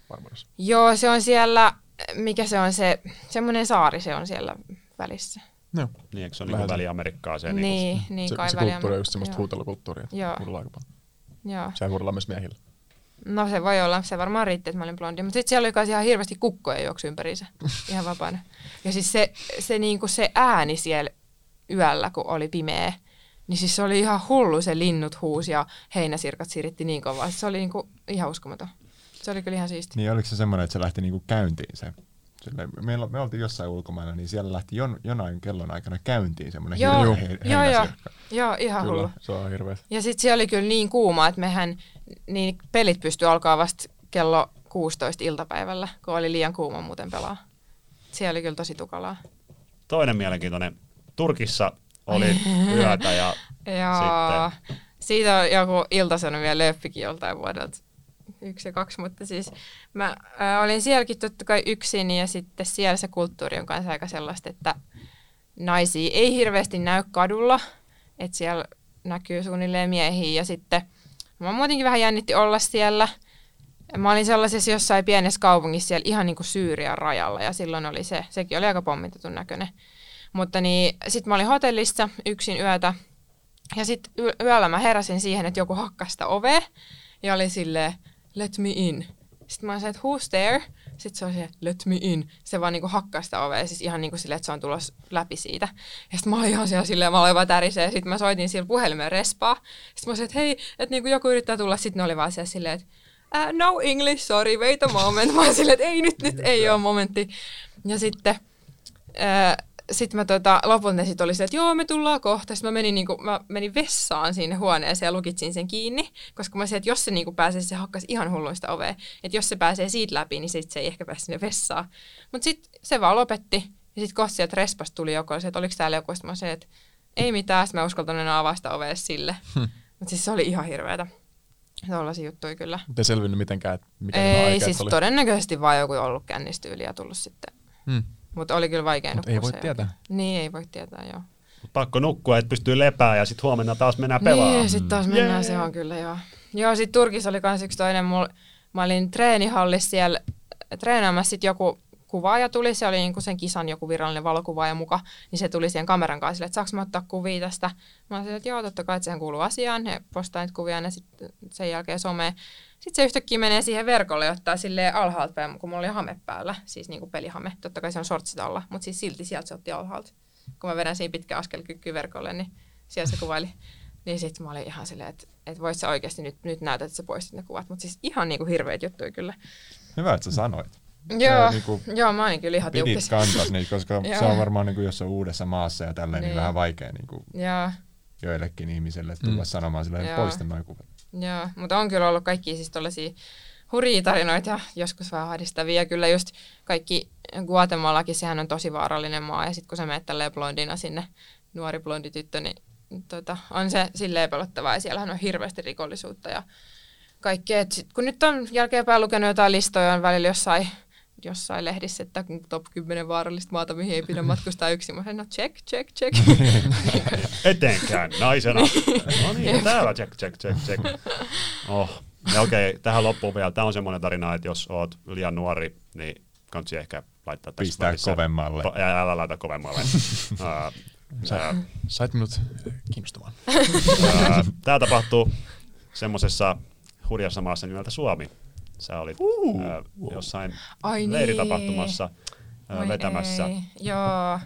Barbados. Joo, se on siellä, mikä se on se, semmoinen saari se on siellä välissä. Joo. Niin, eikö se ole se- väli-Amerikkaa se? Niin, Niinku, niin, niin se, kai se väliä- kulttuuri on just semmoista joo. huutelukulttuuria. Joo. huudellaan aika paljon. Joo. Huudellaan myös miehillä. No se voi olla, se varmaan riitti, että mä olin blondi. Mutta sitten siellä oli kai ihan hirveästi kukkoja juoksu ympäriinsä, ihan vapaana. Ja siis se, se, niinku se ääni siellä yöllä, kun oli pimeä, niin siis se oli ihan hullu, se linnut huusi ja heinäsirkat siritti niin kovaa. Se oli niinku ihan uskomaton. Se oli kyllä ihan siisti. Niin oliko se semmoinen, että se lähti niinku käyntiin se? Sille, me, me oltiin jossain ulkomailla, niin siellä lähti jon, jonain kellon aikana käyntiin semmoinen Joo, hirveä joo, he, joo, joo, joo, ihan Kyllä, hullu. se on hirveä. Ja sitten siellä oli kyllä niin kuuma, että mehän, niin pelit pystyi alkaa vasta kello 16 iltapäivällä, kun oli liian kuuma muuten pelaa. Siellä oli kyllä tosi tukalaa. Toinen mielenkiintoinen. Turkissa oli yötä ja Joo. Sitten. Siitä on joku iltasanomia löppikin joltain vuodelta yksi ja kaksi, mutta siis mä äh, olin sielläkin totta kai yksin ja sitten siellä se kulttuuri on kanssa aika sellaista, että naisia ei hirveästi näy kadulla, että siellä näkyy suunnilleen miehiä ja sitten mä muutenkin vähän jännitti olla siellä. Mä olin sellaisessa jossain pienessä kaupungissa siellä ihan niin kuin Syyrian rajalla ja silloin oli se, sekin oli aika pommitetun näköinen. Mutta niin, sitten mä olin hotellissa yksin yötä ja sitten yöllä mä heräsin siihen, että joku hakkasi sitä ovea ja oli silleen, let me in. Sitten mä se, että who's there? Sitten se oli se, let me in. Se vaan niinku hakkaa sitä ovea, siis ihan niinku silleen, että se on tulos läpi siitä. Ja sitten mä olin ihan siellä silleen, mä olin vaan tärisee. Ja sitten mä soitin sillä puhelimeen respaa. Sitten mä olin se, että hei, että niinku joku yrittää tulla. Sitten ne oli vaan siellä silleen, että uh, no English, sorry, wait a moment. Mä olin silleen, että ei nyt, nyt ei ole momentti. Ja sitten äh, sitten mä tota, lopulta ne sit oli se, että joo, me tullaan kohta. Sitten mä menin, niinku, mä menin vessaan sinne huoneeseen ja lukitsin sen kiinni, koska mä sanoin, että jos se niinku pääsee, se hakkas ihan hulluista ovea. Että jos se pääsee siitä läpi, niin sit se ei ehkä pääse sinne vessaan. Mutta sitten se vaan lopetti. Ja sitten kohta sieltä respasta tuli joku, se, että oliko täällä joku. Mä sanoin, että ei mitään, sitten mä uskaltanut enää avasta ovea sille. Mutta siis se oli ihan hirveetä. Tuollaisia juttuja kyllä. Mutta ei selvinnyt mitenkään, että mikä ei, siis oli. todennäköisesti vaan joku ollut kännistyyli ja tullut sitten. Hmm. Mutta oli kyllä vaikea Mut nukkua ei voi tietää. Niin, ei voi tietää, joo. pakko nukkua, että pystyy lepää ja sitten huomenna taas mennään pelaamaan. Niin, sitten taas mennään, Jee. se on kyllä joo. Joo, sitten Turkissa oli kans yksi toinen, mul, mä olin treenihallissa siellä treenaamassa, sitten joku kuvaaja tuli, se oli niinku sen kisan joku virallinen valokuvaaja muka, niin se tuli siihen kameran kanssa että saanko mä ottaa kuvia tästä. Mä sanoin, että joo, totta kai, että sehän kuuluu asiaan. He postaa niitä kuvia ja sitten sen jälkeen someen. Sitten se yhtäkkiä menee siihen verkolle ja ottaa sille alhaalta päin, kun mulla oli hame päällä, siis niinku pelihame. Totta kai se on sortsit alla, mutta siis silti sieltä se otti alhaalta. Kun mä vedän siinä pitkä askel verkolle, niin siellä se kuvaili. Niin sitten mä olin ihan silleen, että, että voit sä oikeasti nyt, nyt näytät, että sä poistit ne kuvat. Mutta siis ihan niinku hirveät juttuja kyllä. Hyvä, että sä sanoit. Joo, niinku, joo, mä olin kyllä ihan tiukkis. kantas niin, koska se on varmaan, niin kuin, jos on uudessa maassa ja tälleen, niin, niin vähän vaikea niin kuin, joo. joillekin ihmisille tulla mm. sanomaan silleen, että poistamaan kuvat. Joo, mutta on kyllä ollut kaikki siis tollaisia hurjia tarinoita ja joskus vähän ahdistavia. Kyllä just kaikki Guatemalakin, sehän on tosi vaarallinen maa ja sitten kun sä menet tälleen blondina sinne, nuori blondi tyttö, niin tota, on se silleen pelottavaa ja siellähän on hirveästi rikollisuutta ja kaikkea. Et sit, kun nyt on jälkeenpäin lukenut jotain listoja on välillä jossain, jossain lehdissä, että top 10 vaarallista maata, mihin ei pidä matkustaa yksin. Mä sanoin, no check, check, check. Etenkään naisena. No niin, täällä check, check, check, check. Oh. Ja okei, okay, tähän loppuun vielä. Tämä on semmoinen tarina, että jos oot liian nuori, niin kansi ehkä laittaa tässä Pistää välissä. kovemmalle. Ja älä laita kovemmalle. uh, Sä, sait minut kiinnostumaan. Tämä tapahtuu semmoisessa hurjassa maassa nimeltä Suomi. Sä olit uh, jossain Ai leiritapahtumassa niin. vetämässä. Ei. Joo.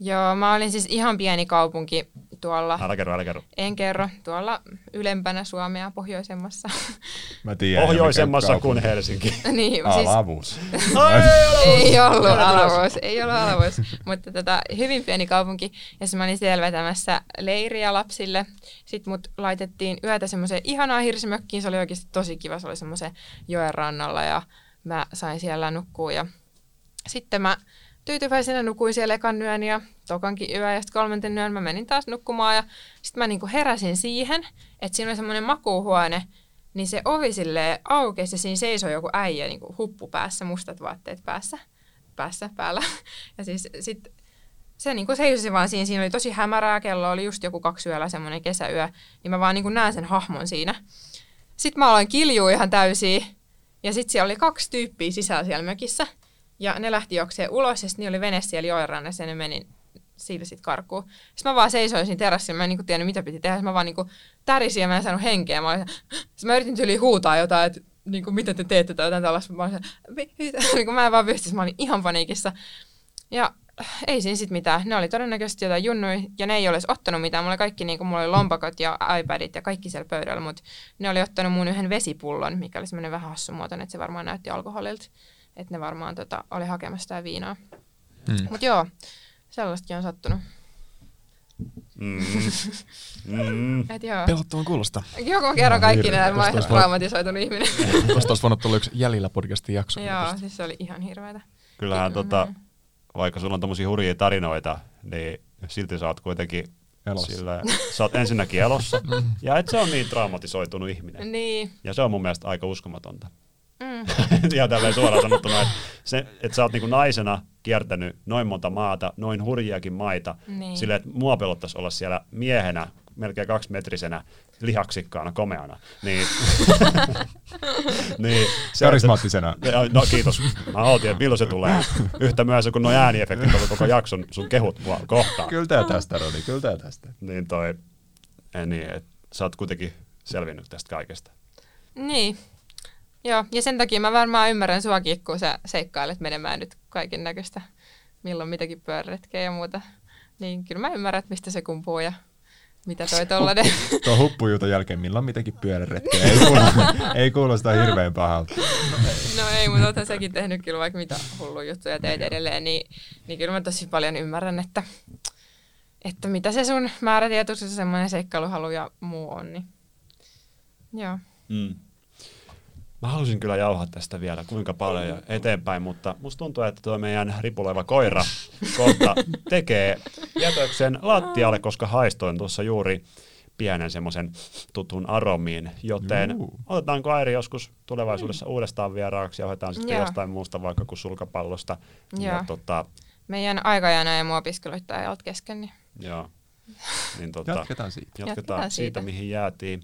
Joo, mä olin siis ihan pieni kaupunki tuolla... Älä kerro, älä kerro. En kerro. Tuolla ylempänä Suomea, pohjoisemmassa. Mä tiedän. Pohjoisemmassa kuin Helsinki. niin, Alavuus. Siis, ei ollut alavuus, ei ollut alavuus. Mutta tota, hyvin pieni kaupunki. Ja mä olin siellä vetämässä leiriä lapsille. Sitten mut laitettiin yötä semmoiseen ihanaan hirsimökkiin. Se oli oikeasti tosi kiva. Se oli semmoisen joen rannalla ja mä sain siellä nukkua. Ja sitten mä tyytyväisenä nukuin siellä ekan yön ja tokankin yö ja sitten kolmanten yön mä menin taas nukkumaan ja sitten mä niinku heräsin siihen, että siinä oli semmoinen makuuhuone, niin se ovi sille aukesi ja siinä seisoi joku äijä niinku huppu päässä, mustat vaatteet päässä, päässä päällä. Ja siis sit se niinku seisosi vaan siinä, siinä oli tosi hämärää, kello oli just joku kaksi yöllä semmoinen kesäyö, niin mä vaan niinku näen sen hahmon siinä. Sitten mä aloin kiljua ihan täysin ja sitten siellä oli kaksi tyyppiä sisällä siellä mökissä – ja ne lähti juokseen ulos ja sitten oli vene siellä joenrannassa ja ne meni siitä sitten karkuun. Sitten mä vaan seisoin siinä terassilla, mä en niinku tiennyt mitä piti tehdä. Sitten mä vaan niinku tärisin ja mä en saanut henkeä. Mä, olin, sitten mä yritin tyyliin huutaa jotain, että niinku, mitä te teette tai jotain tällaista. Mä, olin, niinku, mä en vaan pysty, mä olin ihan paniikissa. Ja ei siinä sitten mitään. Ne oli todennäköisesti jotain junnui ja ne ei olisi ottanut mitään. Mulla oli kaikki, niin kuin, mulla oli lompakot ja iPadit ja kaikki siellä pöydällä, mutta ne oli ottanut mun yhden vesipullon, mikä oli semmoinen vähän hassumuotoinen, että se varmaan näytti alkoholilta että ne varmaan tota, oli hakemassa sitä viinaa. Mm. Mutta joo, sellaistakin on sattunut. Mm. Mm. Et joo. Pelottavan kuulosta. Joo, kun kerron kaikki nämä, mä oon traumatisoitunut ihminen. Tuosta olisi voinut tulla yksi jäljellä podcastin jakso. Joo, siis se oli ihan hirveätä. Kyllähän tota, vaikka sulla on tommosia hurjia tarinoita, niin silti sä oot kuitenkin elossa. Sillä, sä oot ensinnäkin elossa, ja et se on niin traumatisoitunut ihminen. Niin. Ja se on mun mielestä aika uskomatonta. Mm. Ihan tälleen suoraan sanottuna, että, se, että sä oot niinku naisena kiertänyt noin monta maata, noin hurjiakin maita, niin. silleen, että mua pelottaisi olla siellä miehenä, melkein kaksimetrisenä, lihaksikkaana, komeana. Niin, niin, se, Karismaattisena. No kiitos. Mä ootin, että milloin se tulee. Yhtä myös kun nuo ääniefektit on koko jakson sun kehut mua kohtaan. Kyllä tää tästä, Rodi, kyllä tää tästä. Niin toi, niin, että sä oot kuitenkin selvinnyt tästä kaikesta. Niin, Joo, ja sen takia mä varmaan ymmärrän suakin, kun sä seikkailet menemään nyt kaiken näköistä, milloin mitäkin pyöräretkeä ja muuta. Niin kyllä mä ymmärrän, että mistä se kumpuu ja mitä toi tollanen. Tuo huppujuuton jälkeen milloin mitäkin pyöräretkeä. Ei kuulosta, ei kuulosta hirveän pahalta. No ei, mutta oothan säkin tehnyt kyllä vaikka mitä hullu juttuja teet edelleen, niin, niin kyllä mä tosi paljon ymmärrän, että, että mitä se sun määrätietoisuus ja semmoinen seikkailuhalu ja muu on. Niin. Joo. Mm. Mä halusin kyllä jauhaa tästä vielä kuinka paljon ja eteenpäin, mutta musta tuntuu, että tuo meidän ripuleva koira kohta tekee jätöksen lattialle, koska haistoin tuossa juuri pienen semmoisen tutun aromiin, joten Juu. otetaanko Airi joskus tulevaisuudessa mm. uudestaan vieraaksi ja otetaan sitten Joo. jostain muusta vaikka kuin sulkapallosta. Joo. Ja, tota, Meidän aikajana ja mua opiskeluita ei ollut kesken. Niin. Joo. Niin, tota, jatketaan siitä. Jatketaan, jatketaan siitä, siitä, mihin jäätiin.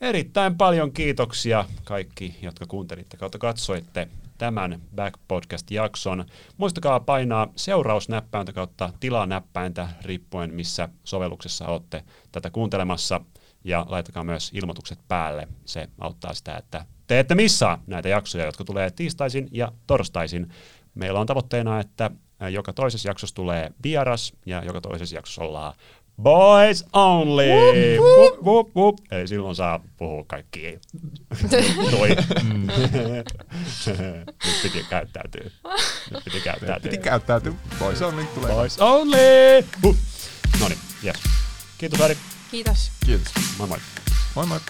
Erittäin paljon kiitoksia kaikki, jotka kuuntelitte kautta katsoitte tämän Back Podcast-jakson. Muistakaa painaa seurausnäppäintä kautta tilaa näppäintä riippuen missä sovelluksessa olette tätä kuuntelemassa ja laitakaa myös ilmoitukset päälle. Se auttaa sitä, että te ette missaa näitä jaksoja, jotka tulee tiistaisin ja torstaisin. Meillä on tavoitteena, että joka toisessa jaksossa tulee vieras ja joka toisessa jaksossa ollaan Boys only! Wup, wup, wup. Eli silloin saa puhua kaikki toi. Nyt piti käyttäytyä. Nyt piti käyttäytyä. Piti käyttäytyä. Boys only tulee. Boys only! Uh. No niin, yes. Kiitos Ari. Kiitos. Kiitos. Moi moi. Moi moi.